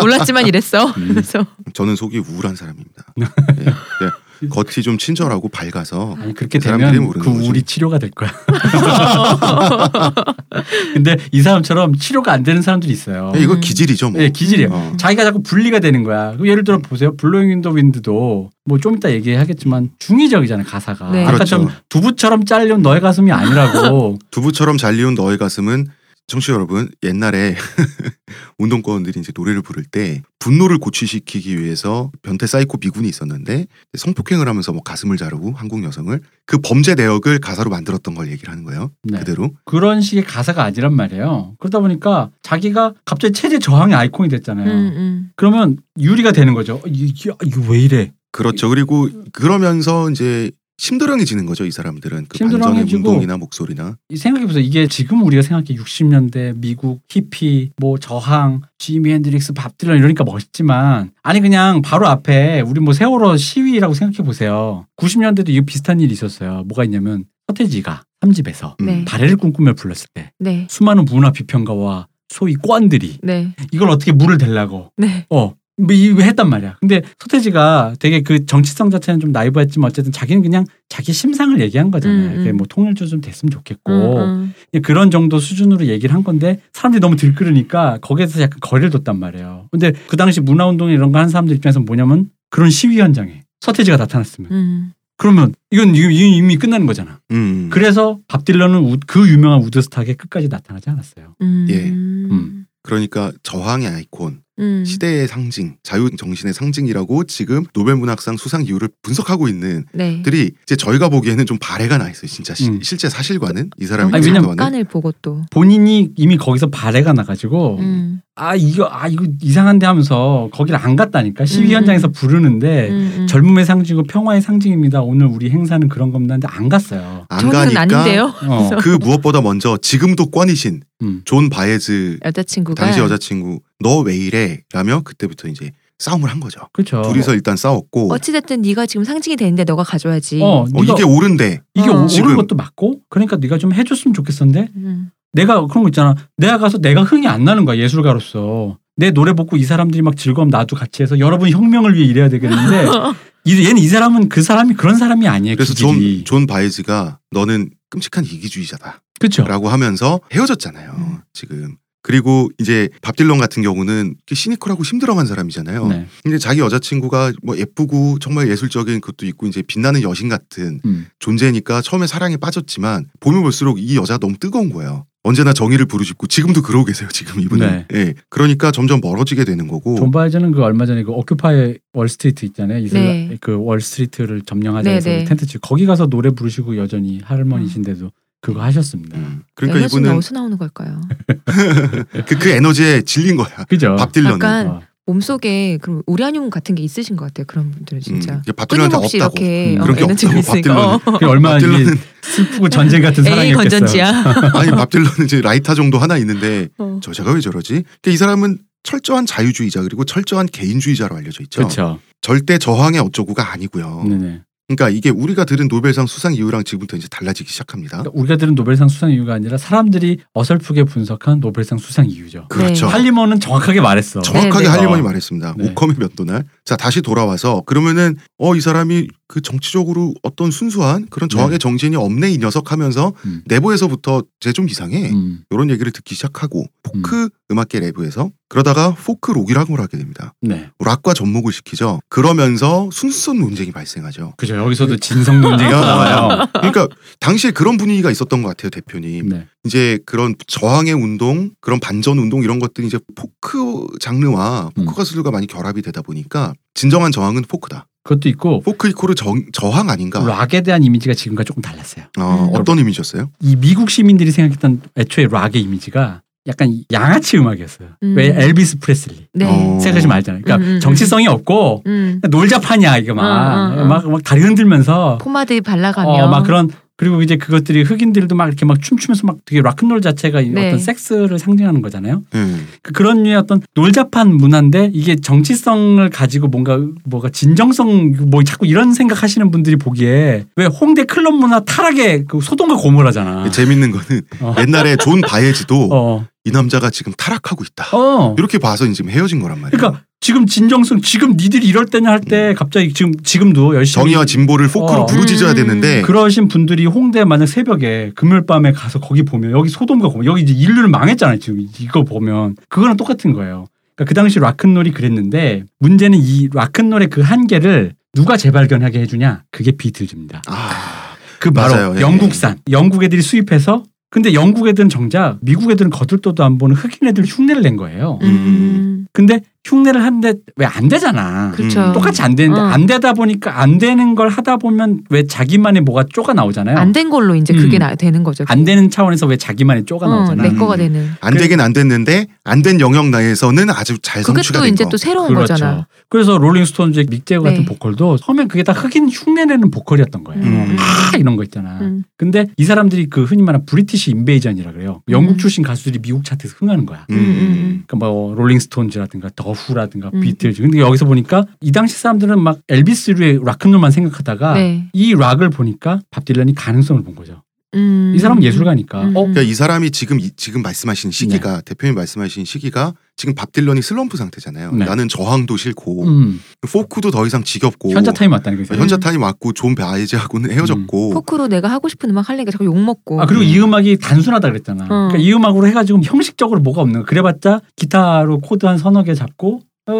몰랐지만 이랬어
음.
그래서
저는 속이 우울한 사람입니다. 예. 네. 겉이 좀 친절하고 밝아서
아니 그렇게
사람들이
되면 그
거죠.
우울이 치료가 될 거야. 근데 이 사람처럼 치료가 안 되는 사람들이 있어요.
예, 이거 기질이죠. 뭐.
예, 기질이에요.
어.
자기가 자꾸 분리가 되는 거야. 예를 들어 보세요. Blowin' in the Wind도 뭐 좀 이따 얘기하겠지만 중의적이잖아요 가사가.
네.
아까처럼
그렇죠.
두부처럼 잘린 너의 가슴이 아니라고.
두부처럼 잘리운 너의 가슴은 청취자 여러분 옛날에 운동권들이 이제 노래를 부를 때 분노를 고취시키기 위해서 변태 사이코 미군이 있었는데 성폭행을 하면서 뭐 가슴을 자르고 한국 여성을 그 범죄 내역을 가사로 만들었던 걸 얘기를 하는 거예요.
네.
그대로.
그런 식의 가사가 아니란 말이에요. 그러다 보니까 자기가 갑자기 체제 저항의 아이콘이 됐잖아요.
음, 음.
그러면 유리가 되는 거죠. 어, 이게, 이거 왜 이래?
그렇죠. 그리고 그러면서 이제 심드렁해지는 거죠. 이 사람들은 그 반전의
심드렁해지고
운동이나 목소리나.
생각해보세요. 이게 지금 우리가 생각해 60년대 미국 히피 뭐 저항 지미 핸드릭스 밥 딜런 이러니까 멋있지만 아니 그냥 바로 앞에 우리 뭐 세월호 시위라고 생각해 보세요. 90년대도 이거 비슷한 일이 있었어요. 뭐가 있냐면 서태지가 3집에서
음.
네.
발해를 꿈꾸며 불렀을 때
네.
수많은 문화 비평가와 소위 꼰들이
네.
이걸 어떻게 물을 대려고
네.
어. 뭐 이거 했단 말이야. 근데 서태지가 되게 그 정치성 자체는 좀 나이브했지만 어쨌든 자기는 그냥 자기 심상을 얘기한 거잖아요.
음, 음.
그게 뭐 통일조 좀 됐으면 좋겠고
음, 음.
그런 정도 수준으로 얘기를 한 건데 사람들이 너무 들끓으니까 거기에서 약간 거리를 뒀단 말이에요. 근데 그 당시 문화운동 이런 거 하는 사람들 입장에서 뭐냐면 그런 시위 현장에 서태지가 나타났으면
음.
그러면 이건 이미 끝나는 거잖아.
음.
그래서 밥 딜런은 우- 그 유명한 우드스탁에 끝까지 나타나지 않았어요.
음.
예.
음.
그러니까 저항의 아이콘,
음.
시대의 상징, 자유 정신의 상징이라고 지금 노벨 문학상 수상 이유를 분석하고 있는
네.
들이 이제 저희가 보기에는 좀 발해가 나 있어요. 진짜 시-
음.
실제 사실과는 이 사람의
아니, 왜냐면.
잠깐을 보고 또.
본인이 이미 거기서 발해가 나가지고
음.
아 이거 아 이거 이상한데 하면서 거기를 안 갔다니까 시위
음,
현장에서
음.
부르는데
음, 음.
젊음의 상징이고 평화의 상징입니다. 오늘 우리 행사는 그런 겁니다. 근데 안 갔어요.
안 가니까
아닌데요.
어.
그 무엇보다 먼저 지금도 꽝이신
음.
존 바에즈
여자친구가
당시 여자친구 너 왜 이래? 라며 그때부터 이제 싸움을 한 거죠.
그렇죠.
둘이서 일단 싸웠고
어찌됐든 네가 지금 상징이 되는데 너가 가져야지.
어,
어,
네가
이게 옳은데
이게
어.
옳은 것도 맞고 그러니까 네가 좀 해줬으면 좋겠었는데
음.
내가 그런 거 있잖아. 내가 가서 내가 흥이 안 나는 거야 예술가로서 내 노래 보고 이 사람들이 막 즐거움 나도 같이 해서 여러분 혁명을 위해 일해야 되겠는데 이, 얘는 이 사람은 그 사람이 그런 사람이 아니에요.
그래서 존,
기질이.
존 바에즈가 너는 끔찍한 이기주의자다
그렇죠.
라고 하면서 헤어졌잖아요.
음.
지금 그리고 이제 밥 딜런 같은 경우는 시니컬하고 힘들어간 사람이잖아요.
네.
근데 자기 여자친구가 뭐 예쁘고 정말 예술적인 것도 있고 이제 빛나는 여신 같은
음.
존재니까 처음에 사랑에 빠졌지만 보면 볼수록 이 여자가 너무 뜨거운 거예요. 언제나 정의를 부르짖고 지금도 그러고 계세요. 지금 이분은.
네.
예. 그러니까 점점 멀어지게 되는 거고.
존 바에즈는 그 얼마 전에 그 Occupy Wall Street 있잖아요. 이슬라
네.
그 월스트리트를 점령하자
네,
해서
네.
텐트 치 거기 가서 노래 부르시고 여전히 할머니신데도 그거 하셨습니다.
음. 그러니까
에너지는
이분은
어디서 나오는 걸까요?
그, 그 에너지에 질린 거야.
그죠?
밥 딜런은.
약간
어.
몸속에 그럼 우라늄 같은 게 있으신 것 같아요. 그런 분들은 진짜.
음, 밥 딜런한테
끊임없이
없다고.
이렇게
음,
어,
그런 게
에너지가
없다고, 밥
있으니까. 어.
얼마나
밥
이게
딜런은
슬프고 전쟁 같은
A
사랑이었겠어요.
건전지야.
아니 밥 딜런은 이제 라이터 정도 하나 있는데
어.
저 제가 왜 저러지? 그러니까 이 사람은 철저한 자유주의자 그리고 철저한 개인주의자로 알려져 있죠.
그렇죠.
절대 저항의 어쩌구가 아니고요.
네네.
그러니까 이게 우리가 들은 노벨상 수상 이유랑 지금부터 이제 달라지기 시작합니다.
그러니까 우리가 들은 노벨상 수상 이유가 아니라 사람들이 어설프게 분석한 노벨상 수상 이유죠.
그렇죠.
할리먼은 정확하게 말했어.
정확하게
네, 네.
할리먼이
어.
말했습니다.
네.
오컴의 면도날. 자 다시 돌아와서 그러면은 어 이 사람이 그 정치적으로 어떤 순수한 그런 저항의
네.
정신이 없네 이 녀석 하면서
음.
내부에서부터 쟤 좀 이상해
음.
이런 얘기를 듣기 시작하고 포크 음. 악계 내부에서 그러다가 포크 록이라고 하게 됩니다.
네.
락과 접목을 시키죠. 그러면서 순수성 논쟁이 발생하죠.
그죠. 여기서도 진성 논쟁이
야.
나와요.
그러니까 당시에 그런 분위기가 있었던 것 같아요, 대표님.
네.
이제 그런 저항의 운동, 그런 반전 운동 이런 것들이 이제 포크 장르와 포크
음.
가수들과 많이 결합이 되다 보니까 진정한 저항은 포크다.
그것도 있고
포크 equal 정, 저항 아닌가?
락에 대한 이미지가 지금과 조금 달랐어요.
어,
음.
어떤 이미지였어요?
이 미국 시민들이 생각했던 애초에 락의 이미지가 약간 양아치 음악이었어요.
음.
왜 엘비스 프레슬리
네.
어.
생각하시면 알잖아요. 그러니까
음, 음,
정치성이 없고
음.
놀자판이야 이거 막
음, 음, 음.
막, 막 다리 흔들면서
포마드 발라가며.
어, 막 그런 그리고 이제 그것들이 흑인들도 막 이렇게 막 춤추면서 막 되게 락큰롤 자체가 이
네.
어떤 섹스를 상징하는 거잖아요.
음.
그 그런 류의 어떤 놀자판 문화인데 이게 정치성을 가지고 뭔가 뭐가 진정성 뭐 자꾸 이런 생각하시는 분들이 보기에 왜 홍대 클럽 문화 타락의 그 소돔과 고모라잖아.
재밌는 거는
어.
옛날에 존 바에즈도
어.
이 남자가 지금 타락하고 있다.
어.
이렇게 봐서 지금 헤어진 거란 말이에요.
그러니까 지금 진정성 지금 니들이 이럴 때냐 할 때 갑자기 지금 지금도 열심히
음. 정의와 진보를 포크로
어.
부르짖어야
음.
되는데
그러신 분들이 홍대 만약 새벽에 금요일 밤에 가서 거기 보면 여기 소돔과 고모 여기 이제 인류는 망했잖아요 지금 이거 보면 그거랑 똑같은 거예요. 그러니까 그 당시 락큰롤이 그랬는데 문제는 이 락큰롤의 그 한계를 누가 재발견하게 해주냐 그게 비틀즈입니다.
아,
그 바로
맞아요. 예.
영국산 영국 애들이 수입해서 근데 영국 애들은 정작 미국 애들은 거들떠도 안 보는 흑인 애들 흉내를 낸 거예요.
음.
근데 흉내를 하는데 왜 안 되잖아.
그렇죠.
음.
똑같이 안 되는데
어.
안 되다 보니까 안 되는 걸 하다 보면 왜 자기만의 뭐가 쪼가 나오잖아요.
안 된 걸로 이제 그게
음.
나, 되는 거죠.
안 되는 차원에서 왜 자기만의 쪼가
어,
나오잖아.
내 거가
음.
되는.
안 되긴 안 됐는데 안 된 영역 내에서는 아주 잘 성취가 또된
이제
거.
또 새로운
그렇죠.
거잖아.
그래서 롤링스톤즈의 믹 재거 같은
네.
보컬도 처음엔 그게 다 흑인 흉내내는 보컬이었던 거예요.
음.
아 이런 거 있잖아.
음.
근데 이 사람들이 그 흔히 말하는 British Invasion이라 그래요. 영국
음.
출신 가수들이 미국 차트에서 흥하는 거야.
음.
음, 음,
그러니까 뭐 롤링스톤즈라든가 더 후라든가
음.
비틀즈. 근데 여기서 보니까 이 당시 사람들은 막 엘비스류의 락큰롤만 생각하다가
네.
이 락을 보니까 밥 딜런이 가능성을 본 거죠.
음.
이 사람은 예술가니까.
음.
어,
그러니까 이 사람이 지금 이- 지금 말씀하신 시기가
네.
대표님 말씀하신 시기가 지금 밥 딜런이 슬럼프 상태잖아요.
네.
나는 저항도 싫고
음,
포크도 더 이상 지겹고
현자 타임 왔다는 거죠.
현자 타임 왔고 존 바에즈하고는 헤어졌고
포크로 내가 하고 싶은 음악 하려니까 자꾸 욕 먹고.
아 그리고 이 음악이 단순하다 그랬잖아.
어.
그러니까 이 음악으로 해가지고 형식적으로 뭐가 없는 거. 그래봤자 기타로 코드 한 서너 개 잡고 어,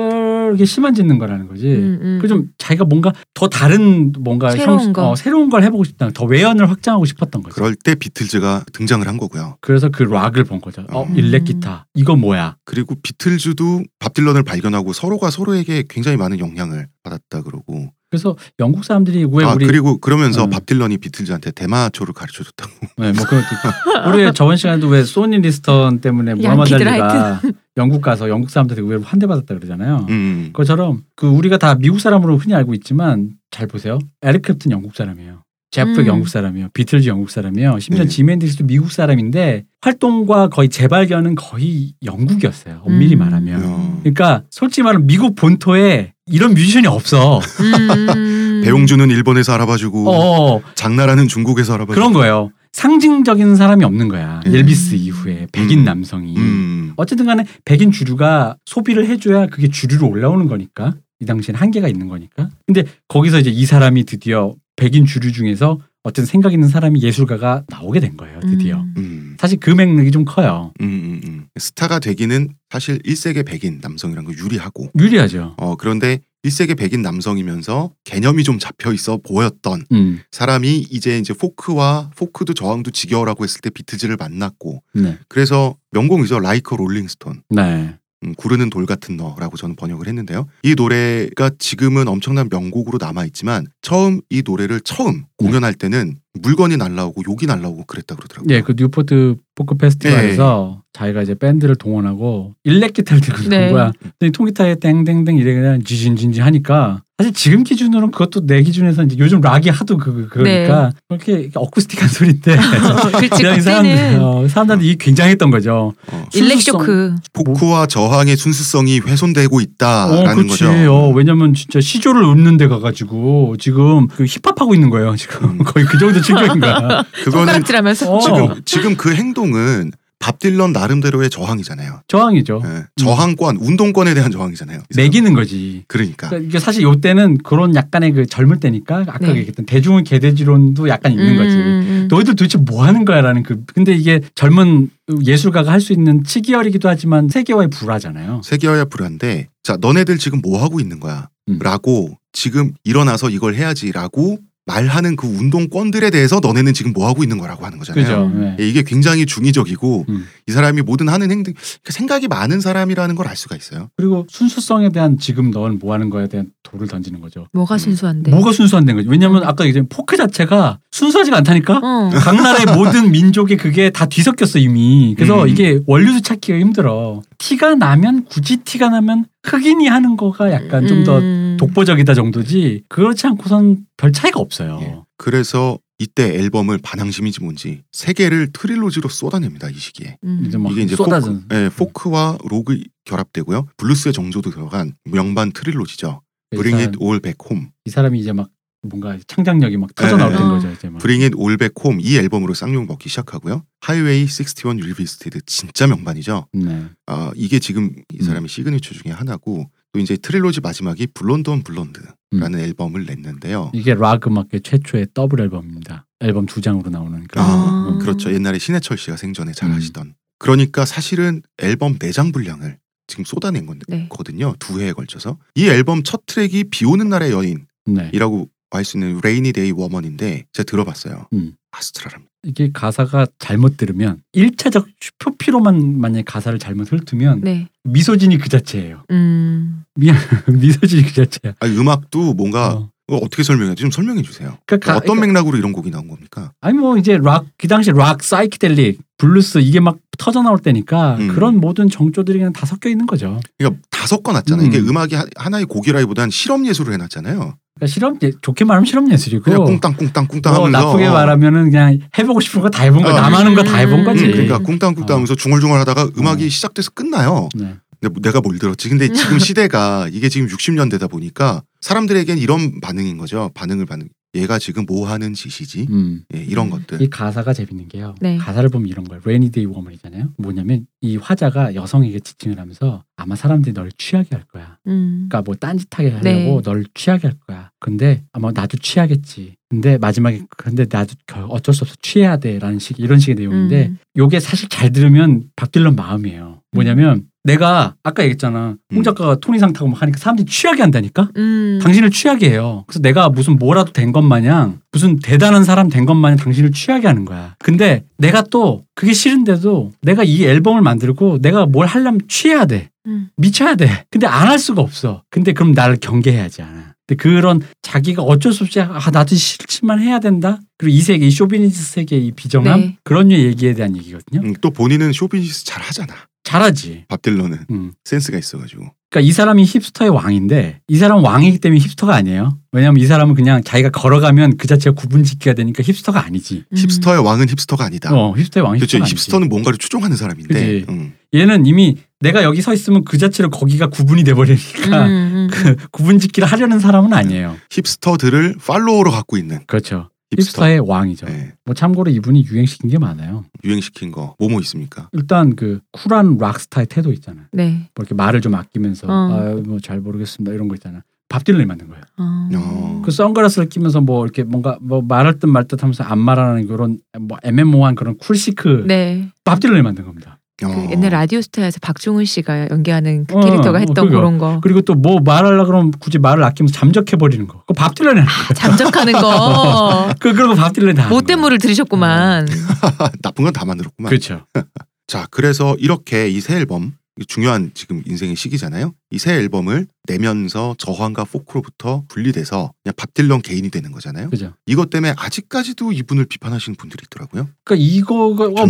이렇게 심한 짓는 거라는 거지.
음, 음.
그좀 자기가 뭔가 더 다른 뭔가
새로운
형식-
거.
어, 새로운 걸 해보고 싶다. 더 외연을 확장하고 싶었던 거죠.
그럴 때 비틀즈가 등장을 한 거고요.
그래서 그 락을 본 거죠. 어,
음.
일렉 기타. 이거 뭐야?
그리고 비틀즈도 밥 딜런을 발견하고 서로가 서로에게 굉장히 많은 영향을 받았다 그러고
그래서 영국 사람들이 왜
아
우리
그리고 그러면서
음.
밥 딜런이 비틀즈한테 대마초를 가르쳐 줬다고.
네, 뭐 있고. 우리 저번 시간에도 왜 소니 리스턴 때문에 무하마드 알리가 영국 가서 영국 사람들한테 의외로 환대 받았다 그러잖아요.
음.
그것처럼 그 우리가 다 미국 사람으로 흔히 알고 있지만 잘 보세요. 에릭 클랩튼 영국 사람이에요. 제프
음.
영국 사람이에요. 비틀즈 영국 사람이에요. 심지어
네.
헨드릭스도 미국 사람인데 활동과 거의 재발견은 거의 영국이었어요. 엄밀히
음.
말하면.
어.
그러니까 솔직히 말하면 미국 본토에 이런 뮤지션이 없어.
음.
배용준은 일본에서 알아봐주고
어,
장나라는 중국에서 알아봐주고
그런 거예요. 상징적인 사람이 없는 거야.
음.
엘비스 이후에 백인
음.
남성이.
음.
어쨌든 간에 백인 주류가 소비를 해줘야 그게 주류로 올라오는 거니까 이 당시엔 한계가 있는 거니까 근데 거기서 이제 이 사람이 드디어 백인 주류 중에서 어쨌든 생각 있는 사람이 예술가가 나오게 된 거예요 드디어.
음.
음.
사실 그 맥락이 좀 커요.
음, 음, 음. 스타가 되기는 사실 1세계 백인 남성이란 거 유리하고.
유리하죠.
어 그런데 1세계 백인 남성이면서 개념이 좀 잡혀 있어 보였던
음,
사람이 이제 이제 포크와 포크도 저항도 지겨워라고 했을 때 비틀즈를 만났고.
네,
그래서 명곡이죠. Like a Rolling Stone
네.
음, 구르는 돌 같은 너라고 저는 번역을 했는데요. 이 노래가 지금은 엄청난 명곡으로 남아 있지만 처음 이 노래를 처음 공연할 때는 물건이 날라오고 욕이 날라오고 그랬다 그러더라고요.
예, 그 뉴포트 포크 페스티벌에서 자기가 이제 밴드를 동원하고 일렉 기타를 들고
네.
나온 거야. 근데 통기타에 땡땡땡 이래 그냥 지진진지 하니까 사실 지금 기준으로는 그것도 내 기준에서 이제 요즘 락이 하도 그 그러니까 그렇게 어쿠스틱한 소리인데 그냥 사람들
그때는
어, 사람들이 굉장했던 거죠.
어,
일렉. 쇼크.
포크와 저항의 순수성이 훼손되고
어,
있다라는
그렇지.
거죠.
어, 왜냐면 진짜 시조를 읊는 데 가가지고 지금 그 힙합 하고 있는 거예요. 지금
음.
거의 그 정도 충격인 거야.
그거는
어.
지금 지금 그 행동 은 밥 딜런 나름대로의 저항이잖아요.
저항이죠.
예, 저항권, 운동권에 대한 저항이잖아요.
매기는 거지.
그러니까.
그러니까 이게 사실 요때는 그런 약간의 그 젊을 때니까 아까
네.
얘기했던 대중은 개돼지론도 약간 있는 거지.
음, 음, 음.
너희들 도대체 뭐 하는 거야라는 그 근데 이게 젊은 예술가가 할 수 있는 치기열이기도 하지만 세계와의 불화잖아요.
세계화야 불안데 자 너네들 지금 뭐 하고 있는 거야?
음.
라고 지금 일어나서 이걸 해야지라고 말하는 그 운동권들에 대해서 너네는 지금 뭐 하고 있는 거라고 하는 거잖아요.
그죠.
음.
네.
예, 이게 굉장히 중의적이고
음.
이 사람이 모든 하는 행동 그 생각이 많은 사람이라는 걸 알 수가 있어요.
그리고 순수성에 대한 지금 넌 뭐 하는 거에 대한 돌을 던지는 거죠.
뭐가 순수한데?
뭐가 순수한 된 거지? 왜냐면 아까 얘기한 포크 자체가 순수하지가 않다니까.
어.
각 나라의 모든 민족의 그게 다 뒤섞였어 이미. 그래서
음.
이게 원류도 찾기가 힘들어. 티가 나면 굳이 티가 나면 흑인이 하는 거가 약간 좀더
음.
독보적이다 정도지. 그렇지 않고선 별 차이가 없어요.
예. 그래서 이때 앨범을 반항심인지 뭔지 세 개를 trilogy로 쏟아냅니다 이 시기에.
음.
이제 막
이게 이제
쏟아진.
포크, 예, 포크와 록이 결합되고요. 블루스의 정조도 들어간 명반 trilogy죠.
이
Bring
사람-
It All Back Home.
이 사람이 이제 막 뭔가 창작력이 막 터져 나올
네.
된
어.
거죠 이제 막.
Bring It All Back Home 이 앨범으로 쌍욕 먹기 시작하고요. Highway 61 Revisited 진짜 명반이죠.
네.
아 이게 지금 이
음.
사람의 시그니처 중에 하나고 또 이제 trilogy 마지막이 Blonde on Blonde라는
음.
앨범을 냈는데요.
이게 락 음악계 최초의 더블 앨범입니다. 앨범 두 장으로 나오는 그런.
아,
음.
그렇죠. 옛날에 신해철 씨가 생전에 잘
음.
하시던. 그러니까 사실은 앨범 내장 분량을 지금 쏟아낸
네.
거거든요. 두 해에 걸쳐서. 이 앨범 첫 트랙이 비 오는 날의 여인이라고 수 있는 Rainy Day Woman인데 제가 들어봤어요.
음.
astral합니다.
이게 가사가 잘못 들으면 1차적 표피로만 만약에 가사를 잘못 훑으면
네.
misogyny 그 자체예요.
음.
misogyny 그 자체야.
아니, 음악도 뭔가
어.
어. 어떻게 설명해야 좀 설명해 주세요.
그러니까 가-
어떤
그러니까-
맥락으로 이런 곡이 나온 겁니까?
아니 뭐 이제 락 그 당시 락 사이키델릭 블루스 이게 막 터져 나올 때니까
음.
그런 모든 정조들이 그냥 다 섞여 있는 거죠.
그러니까 다 섞어 놨잖아요.
음.
이게 음악이 하- 하나의 곡이라기보단 실험 예술을 해 놨잖아요.
그러니까 실험 예, 좋게 말하면 실험 예술이고
그냥 꿍땅 꿍땅 꿍땅
뭐
하면서
나쁘게
어.
말하면 그냥 해보고 싶은 거 다 해본 거
어.
남하는 거 다 해본
음,
거지.
음, 그러니까 꿍땅 꿍땅 하면서 중얼중얼 하다가 음악이
어.
시작돼서 끝나요.
네.
근데 내가 뭘 들었지? 근데 지금 시대가 이게 지금 60년대다 보니까 사람들에겐 이런 반응인 거죠. 반응을 받는. 얘가 지금 뭐 하는 짓이지?
음.
예, 이런
음.
것들.
이 가사가 재밌는 게요.
네.
가사를 보면 이런 거예요. Rainy Day Woman이잖아요. 뭐냐면 이 화자가 여성에게 지칭을 하면서 아마 사람들이 널 취하게 할 거야.
음.
그러니까 뭐 딴짓하게 하려고
네.
널 취하게 할 거야. 근데 아마 나도 취하겠지. 근데 마지막에 근데 나도 결- 어쩔 수 없어 취해야 돼라는 식 이런 식의 내용인데
음.
요게 사실 잘 들으면 밥 딜런 마음이에요. 뭐냐면 내가 아까 얘기했잖아. 홍
음.
작가가 토니상 타고 막 하니까 사람들이 취하게 한다니까.
음.
당신을 취하게 해요. 그래서 내가 무슨 뭐라도 된 것 마냥 무슨 대단한 사람 된 것 마냥 당신을 취하게 하는 거야. 근데 내가 또 그게 싫은데도 내가 이 앨범을 만들고 내가 뭘 하려면 취해야 돼.
음.
미쳐야 돼. 근데 안 할 수가 없어. 근데 그럼 나를 경계해야지 않아. 근데 그런 자기가 어쩔 수 없이 아 나도 싫지만 해야 된다. 그리고 이 세계, 이 show business 세계 이 비정함
네.
그런 얘기에 대한 얘기거든요.
음, 또 본인은 show business 잘 하잖아.
잘하지.
밥 딜런은
음.
센스가 있어가지고.
그러니까 이 사람이 힙스터의 왕인데 이 사람은 왕이기 때문에 힙스터가 아니에요. 왜냐하면 이 사람은 그냥 자기가 걸어가면 그 자체가 구분짓기가 되니까 힙스터가 아니지.
음.
힙스터의 왕은 힙스터가 아니다.
어, 힙스터의 왕이
그렇죠. 힙스터는 뭔가를 추종하는 사람인데. 음.
얘는 이미 내가 여기 서 있으면 그 자체로 거기가 구분이 돼버리니까
음, 음.
그 구분짓기를 하려는 사람은 아니에요.
힙스터들을 팔로워로 갖고 있는
그렇죠.
힙스터.
힙스터 의 왕이죠.
네,
뭐 참고로 이분이 유행시킨 게 많아요.
유행시킨 거 뭐뭐 있습니까?
일단 그 쿨한 락스타의 태도 있잖아요.
네.
뭐 이렇게 말을 좀 아끼면서
어.
아뭐 잘 모르겠습니다 이런 거 있잖아. 밥 딜런이 만든 거예요.
어.
어.
그 선글라스를 끼면서 뭐 이렇게 뭔가 뭐 말할 듯 말 듯 하면서 안 말하는 그런 뭐 애매모호한 그런 cool chic
네.
밥 딜런이 만든 겁니다.
그
어.
옛날 라디오스타에서 박중훈 씨가 연기하는 그
어,
캐릭터가
어,
했던
그거.
그런 거.
그리고 또 뭐 말하려 그러면 굳이 말을 아끼면서 잠적해 버리는 거. 그거 밥 딜런이 거야.
잠적하는 거.
그 그리고 밥 딜런이 다.
못된. 물을 들으셨구만.
나쁜 건 다 만들었구만.
그렇죠.
자, 그래서 이렇게 이 새 앨범 중요한 지금 인생의 시기잖아요. 이 새 앨범을 내면서 저항과 포크로부터 분리돼서 그냥 밥 딜런 개인이 되는 거잖아요.
그죠.
이것 때문에 아직까지도 이분을 비판하시는 분들이 있더라고요.
그러니까 이거가 어,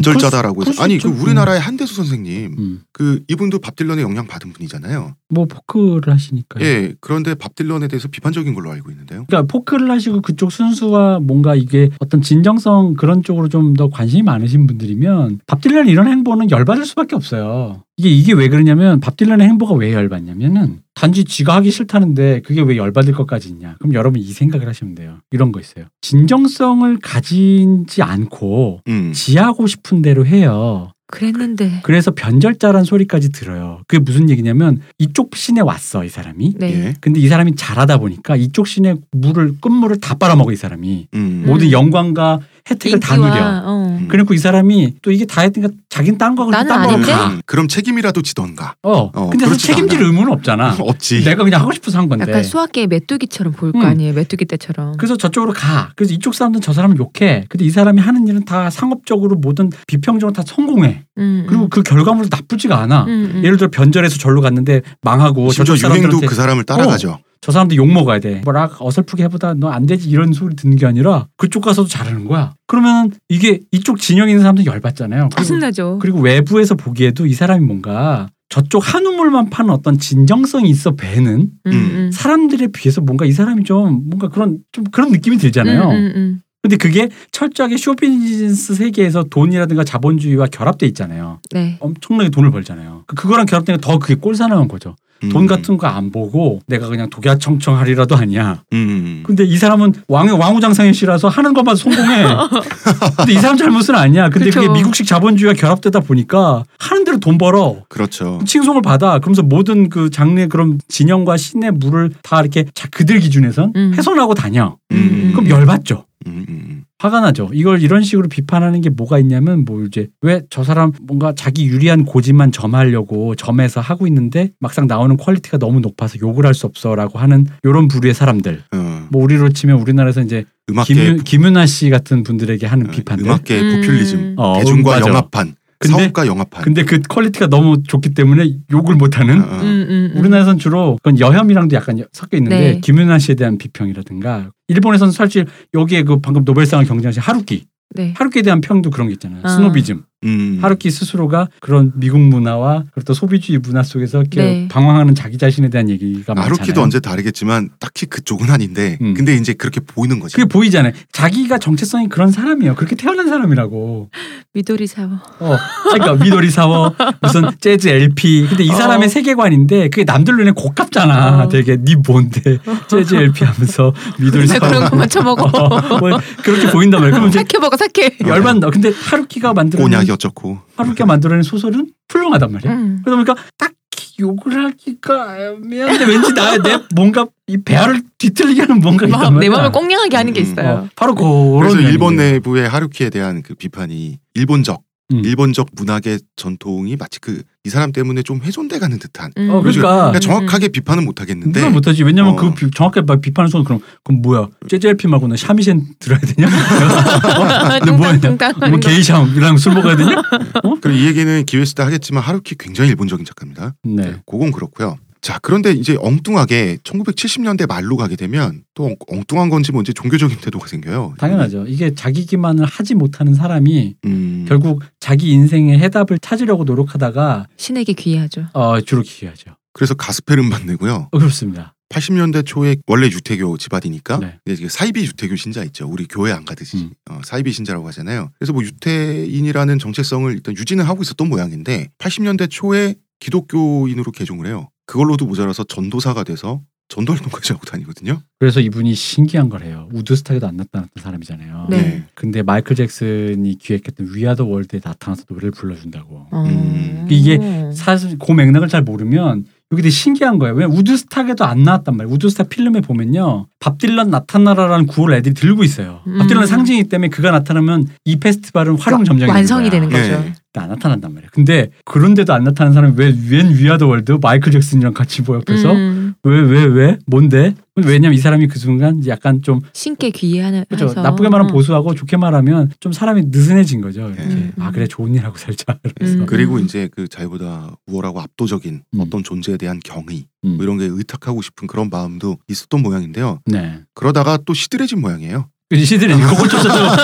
수-
해서 아니 그. 우리나라의 한대수 선생님
음.
그 이분도 밥 딜런의 영향 받은 분이잖아요.
뭐 포크를 하시니까.
예, 그런데 밥 딜런에 대해서 비판적인 걸로 알고 있는데요.
그러니까 포크를 하시고 그쪽 순수와 뭔가 이게 어떤 진정성 그런 쪽으로 좀 더 관심이 많으신 분들이면 밥 딜런 이런 행보는 열받을 수밖에 없어요. 이게 이게 왜 그러냐면 밥 딜런의 행보가 왜 열받냐면은 단지 지가 하기 싫다는데 그게 왜 열받을 것까지 있냐. 그럼 여러분 이 생각을 하시면 돼요. 이런 거 있어요. 진정성을 가지지 않고
음,
지하고 싶은 대로 해요.
그랬는데.
그래서 변절자란 소리까지 들어요. 그게 무슨 얘기냐면 이쪽 신에 왔어 이 사람이.
네.
예,
근데 이 사람이 잘하다 보니까 이쪽 신의 물을 끝물을 다 빨아먹어 이 사람이
음,
모든 영광과 혜택을 다 누려.
어.
음.
그리고 이 사람이 또 이게 다 했으니까 자기는 딴거 딴거 하고
아닌데?
가.
음, 그럼 책임이라도 지던가.
어.
어,
근데 사실 책임질
않아.
의무는 없잖아.
없지.
내가 그냥 하고 싶어서 한 건데.
약간 수학계의 메뚜기처럼 보일 거
음.
아니에요. 메뚜기 때처럼.
그래서 저쪽으로 가. 그래서 이쪽 사람들은 저 사람을 욕해. 근데 이 사람이 하는 일은 다 상업적으로 모든 비평적으로 다 성공해.
음,
그리고
음.
그 결과물도 나쁘지가 않아.
음, 음.
예를 들어 변절해서 절로 갔는데 망하고
심지어
저쪽
유행도 그 사람을 따라가죠.
저 사람들 욕 먹어야 돼. 뭐라 어설프게 해보다 너 안 되지 이런 소리 듣는 게 아니라 그쪽 가서도 잘하는 거야. 그러면 이게 이쪽 진영에 있는 사람들 열받잖아요. 그리고,
짜증나죠.
그리고 외부에서 보기에도 이 사람이 뭔가 저쪽 한우물만 파는 어떤 진정성이 있어 뵈는
음, 음.
사람들에 비해서 뭔가 이 사람이 좀 뭔가 그런 좀 그런 느낌이 들잖아요.
음, 음, 음.
근데 그게 철저하게 show business 세계에서 돈이라든가 자본주의와 결합돼 있잖아요.
네.
엄청나게 돈을 벌잖아요. 그- 그거랑 결합되니까 더 그게 꼴사나운 거죠.
음,
돈 같은 거 안 보고 내가 그냥 독야청청하리라도 아니야.
음,
근데 이 사람은 왕 왕후장상의 씨라서 하는 것만 성공해. 근데 이 사람 잘못은 아니야. 근데 그게
그쵸.
미국식 자본주의와 결합되다 보니까 하는 대로 돈 벌어.
그렇죠.
칭송을 받아. 그러면서 모든 그 장르의 그런 진영과 scene의 물을 다 이렇게 자 그들 기준에선
음.
훼손하고 다녀.
음.
그럼 열받죠.
음, 음,
화가 나죠. 이걸 이런 식으로 비판하는 게 뭐가 있냐면 뭐 이제 왜 저 사람 뭔가 자기 유리한 고지만 점하려고 점해서 하고 있는데 막상 나오는 퀄리티가 너무 높아서 욕을 할 수 없어라고 하는 요런 부류의 사람들.
음. 어,
뭐 우리로 치면 우리나라에서 이제
음악계
김유, 김윤아 씨 같은 분들에게 하는 비판들.
음악계
음.
포퓰리즘,
어,
대중과. 영합한,
근데-
사업과 영합한.
근데 그 퀄리티가 너무 좋기 때문에 욕을 못하는.
어, 어.
음, 음, 음.
우리나라에서는 주로 그건 여혐이랑도 약간 섞여 있는데
네.
김윤아 씨에 대한 비평이라든가 일본에서는 사실 여기에 그 방금 노벨상을 경쟁하신 하루키
네.
하루키에 대한 평도 그런 게 있잖아요
아.
스노비즘
음.
하루키 스스로가 그런 미국 문화와 그리고 또 소비주의 문화 속에서 이렇게
네.
방황하는 자기 자신에 대한 얘기가 많잖아요
하루키도 언제 다르겠지만 딱히 그쪽은 아닌데
음.
근데 이제 그렇게 보이는 거지.
그게 보이잖아요 자기가 정체성이 그런 사람이에요 그렇게 태어난 사람이라고
미도리 사워.
어, 그러니까 미도리 사워 무슨 재즈 LP 근데 이 사람의
어.
세계관인데 그게 남들 눈에 고깝잖아
어.
되게 니 뭔데 재즈 LP 하면서 미도리
나
사워
그런 것만 쳐먹어.
어, 뭐 그렇게 보인단 말이야.
사케 먹어 사케.
열받는다. 근데 하루키가 만들어낸
꼬냑 이 어쩌고.
하루키가 만들어낸 소설은 훌륭하단 말이야.
음.
그러다 보니까 딱히 욕을 하기가 애매한데 왠지 나 내 뭔가 이 배알을 뒤틀리게 하는 뭔가 있단.
내 마음을 꽁냥하게 하는 게
음,
있어요.
어, 바로 그런
그래서 일본. 내부의 하루키에 대한 그 비판이 일본적
음.
일본적 문학의 전통이 마치 그 이 사람 때문에 좀 훼손돼 가는 듯한.
음.
어, 그러니까
그러니까 정확하게 비판은 못 하겠는데
누가 못하지. 왜냐면
어.
그 비- 정확하게 막 비판을 쏘는 그럼 그럼 뭐야? 재즈 LP 말고는 샤미젠 들어야 되냐? 어? 근데 뭐뭐 게이샤랑 술 먹어야 되냐?
그리고 이 얘기는 기회 있을 때 하겠지만 하루키 굉장히 일본적인 작가입니다.
네.
그건 그렇고요. 자 그런데 이제 엉뚱하게 1970년대 말로 가게 되면 또 엉- 엉뚱한 건지 뭔지 종교적인 태도가 생겨요.
당연하죠. 이게 자기 기만을 하지 못하는 사람이
음,
결국 자기 인생의 해답을 찾으려고 노력하다가
신에게 귀의하죠.
어, 주로 귀의하죠.
그래서 가스펠 음반 내고요.
어, 그렇습니다.
80년대 초에 원래 유태교 집안이니까
네.
이제 사이비 유태교 신자 있죠. 우리 교회 안 가듯이
음.
어, 사이비 신자라고 하잖아요. 그래서 뭐 유태인이라는 정체성을 일단 유지는 하고 있었던 모양인데 80년대 초에 기독교인으로 개종을 해요. 그걸로도 모자라서 전도사가 돼서 전도 활동까지 하고 다니거든요.
그래서 이분이 신기한 거래요. 우드스탁에도 안 나타났던 사람이잖아요.
네.
근데 마이클 잭슨이 기획했던 We Are the World에 나타나서 노래를 불러준다고.
어.
음.
이게 사실 그 맥락을 잘 모르면 여기 되게 신기한 거예요. 왜 우드스탁에도 안 나왔단 말이에요. 우드스탁 필름에 보면요. 밥 딜런 나타나라라는 구호를 애들이 들고 있어요. 밥 딜런
음.
상징이기 때문에 그가 나타나면 이 페스티벌은 화룡점정이
완성이 되는
거야.
거죠.
네.
안 나타난단 말이에요. 근데 그런데도 안 나타나는 사람이 왜 웬 We Are the World 마이클 잭슨이랑 같이 뭐 옆에서
음.
왜 왜 왜 뭔데? 왜냐면 이 사람이 그 순간 약간 좀
신께 귀하는
그렇죠.
해서.
나쁘게 말하면
어.
보수하고 좋게 말하면 좀 사람이 느슨해진 거죠. 이렇게
음.
아 그래 좋은 일 하고 살자. 그래서
음.
그리고 이제 그 자유보다 우월하고 압도적인
음.
어떤 존재에 대한 경의
음.
뭐 이런 게 의탁하고 싶은 그런 마음도 있었던 모양인데요.
네.
그러다가 또 시들해진 모양이에요.
그 시들이 그걸 쫓아서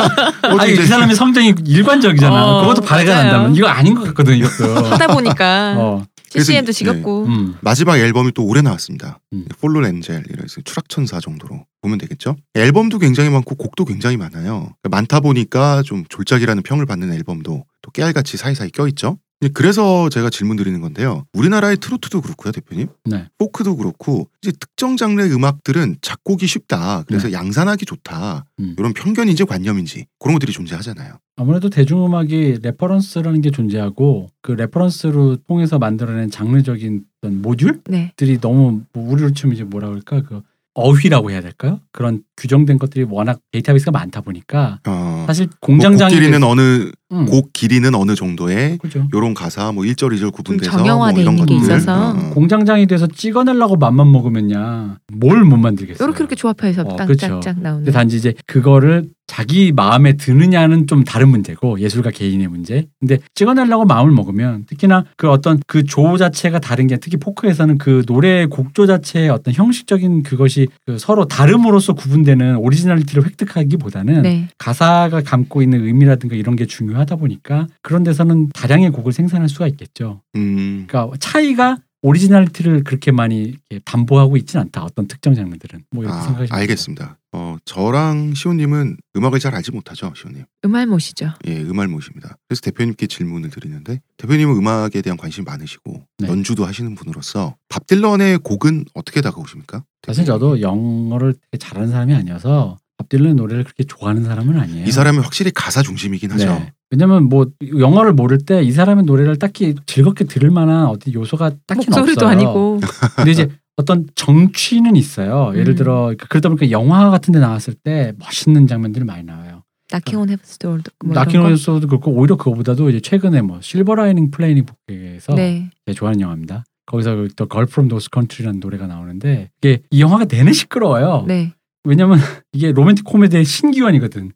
아니
이제
이 사람의 성정이 일관적이잖아.
어,
그것도 발해가. 난다면 이거 아닌 것 같거든 이것도.
하다 보니까
어.
CCM도 지겹고.
음.
마지막 앨범이 또 올해 나왔습니다.
음.
폴로 렌젤 이래서 추락천사 정도로 보면 되겠죠. 앨범도 굉장히 많고 곡도 굉장히 많아요. 많다 보니까 좀 졸작이라는 평을 받는 앨범도 또 깨알같이 사이사이 껴있죠. 예, 그래서 제가 질문 드리는 건데요. 우리나라의 트로트도 그렇고요, 대표님.
네.
포크도 그렇고 이제 특정 장르의 음악들은 작곡이 쉽다. 그래서 양산하기 좋다.
음.
이런 편견인지 관념인지 그런 것들이 존재하잖아요.
아무래도 대중음악이 reference라는 게 존재하고 그 reference로 통해서 만들어낸 장르적인 어떤 모듈들이
네.
너무 뭐 우리로 치면 이제 뭐라 그럴까 그 어휘라고 해야 될까요? 그런 규정된 것들이 워낙 데이터베이스가 많다 보니까
어,
사실
뭐
공장장이
곡 길이는 어느
음,
곡 길이는 어느 정도의
그죠.
요런 가사 뭐 1절 2절 구분돼서
정형화돼
뭐 이런
있는 게
것들.
있어서.
어.
공장장이 돼서 찍어내려고 맘만 먹으면야 뭘 못 만들겠어요.
이렇게 이렇게 조합해서
어,
딱
그쵸.
짝짝 나오는.
근데 단지 이제 그거를 자기 마음에 드느냐는 좀 다른 문제고 예술가 개인의 문제. 근데 찍어내려고 마음을 먹으면 특히나 그 어떤 그 조 자체가 다른 게 특히 포크에서는 그 노래 곡조 자체의 어떤 형식적인 그것이 그 서로 다름으로써 구분되 는 오리지널리티를 획득하기보다는
네.
가사가 담고 있는 의미라든가 이런 게 중요하다 보니까 그런 데서는 다량의 곡을 생산할 수가 있겠죠.
음.
그러니까 차이가 오리지널리티를 그렇게 많이 담보하고 있지는 않다. 어떤 특정 장르들은 뭐 이렇게
아,
생각하시면
알겠습니다. 어, 저랑 시호님은 음악을 잘 알지 못하죠, 시호님.
음알못이죠.
예, 음알못입니다. 그래서 대표님께 질문을 드리는데 대표님은 음악에 대한 관심이 많으시고
네.
연주도 하시는 분으로서 밥 딜런의 곡은 어떻게 다가오십니까?
사실 저도 영어를 되게 잘하는 사람이 아니어서 밥 딜런 노래를 그렇게 좋아하는 사람은 아니에요.
이 사람은 확실히 가사 중심이긴 하죠.
네. 왜냐면 뭐 영어를 모를 때 이 사람의 노래를 딱히 즐겁게 들을 만한 어디 요소가 딱히
목소리도
없어요.
아니고.
근데 이제 어떤 정취는 있어요. 예를
음.
들어 그러다 보니까 영화 같은 데 나왔을 때 멋있는 장면들이 많이 나와요.
Knockin' on 이런 거.
Knockin' on에서도 그렇고 오히려 그거보다도 이제 최근에 뭐 Silver Linings Playbook에서
네.
좋아하는 영화입니다. 거기서 또 Girl from North Country라는 노래가 나오는데 이게 이 영화가 내내 시끄러워요.
네.
왜냐면 이게 로맨틱 코미디의 신기원이거든.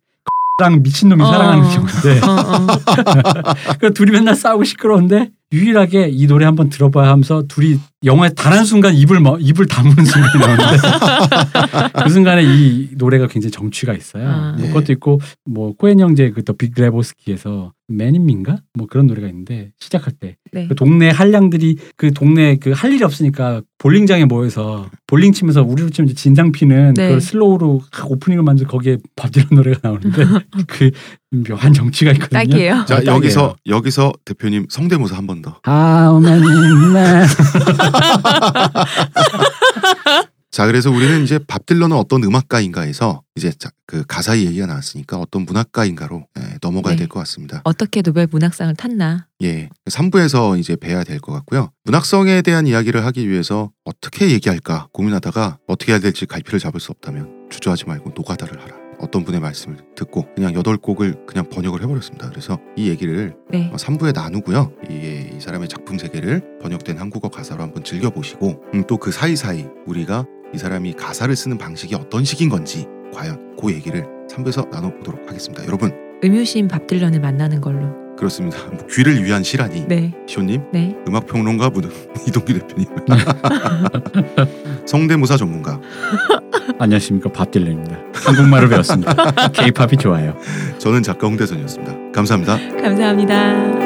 랑 미친놈이
어.
사랑하는 경우인데
어, 어.
그 둘이 맨날 싸우고 시끄러운데 유일하게 이 노래 한번 들어봐야 하면서 둘이 영화에 단 한 순간 입을 뭐, 입을 다무는 순간이 나오는데 그 순간에 이 노래가 굉장히 정취가 있어요.
아.
뭐
예.
그것도 있고 뭐 코엔 형제 그더 빅레보스키에서 맨인민가 뭐 그런 노래가 있는데 시작할 때
네.
그 동네 한량들이 그 동네 그 할 일이 없으니까 볼링장에 모여서 볼링 치면서 우리로 치면 진상 피는
네.
그걸 슬로우로 확 오프닝을 만들 거기에 밥디런 노래가 나오는데 그 묘한 정치가 있거든요.
딱이에요.
자
아, 딱이에요.
여기서 여기서 대표님 성대모사 한 번 더.
How many men?
자 그래서 우리는 이제 밥 딜런은 어떤 음악가인가에서 이제 자, 그 가사의 얘기가 나왔으니까 어떤 문학가인가로 예, 넘어가야
네.
될것 같습니다.
어떻게 노벨 문학상을 탔나?
예, 3부에서 이제 뵈야 될 것 같고요. 문학성에 대한 이야기를 하기 위해서 어떻게 얘기할까 고민하다가 어떻게 해야 될지 갈피를 잡을 수 없다면 주저하지 말고 노가다를 하라. 어떤 분의 말씀을 듣고 그냥 여덟 곡을 그냥 번역을 해버렸습니다. 그래서 이 얘기를
네.
3부에 나누고요. 이, 이 사람의 작품 세계를 번역된 한국어 가사로 한번 즐겨보시고 음, 또그 사이사이 우리가 이 사람이 가사를 쓰는 방식이 어떤 식인 건지 과연 그 얘기를 3부에서 나눠보도록 하겠습니다. 여러분
음유시인 밥 딜런을 만나는 걸로.
그렇습니다. 뭐 귀를 위한 시라니
네.
시호님
네.
음악 평론가 분은 이동규 대표님 성대모사 전문가
안녕하십니까 밥 딜런입니다. 한국말을 배웠습니다. K-팝이 좋아요.
저는 작가 홍대선이었습니다. 감사합니다.
감사합니다.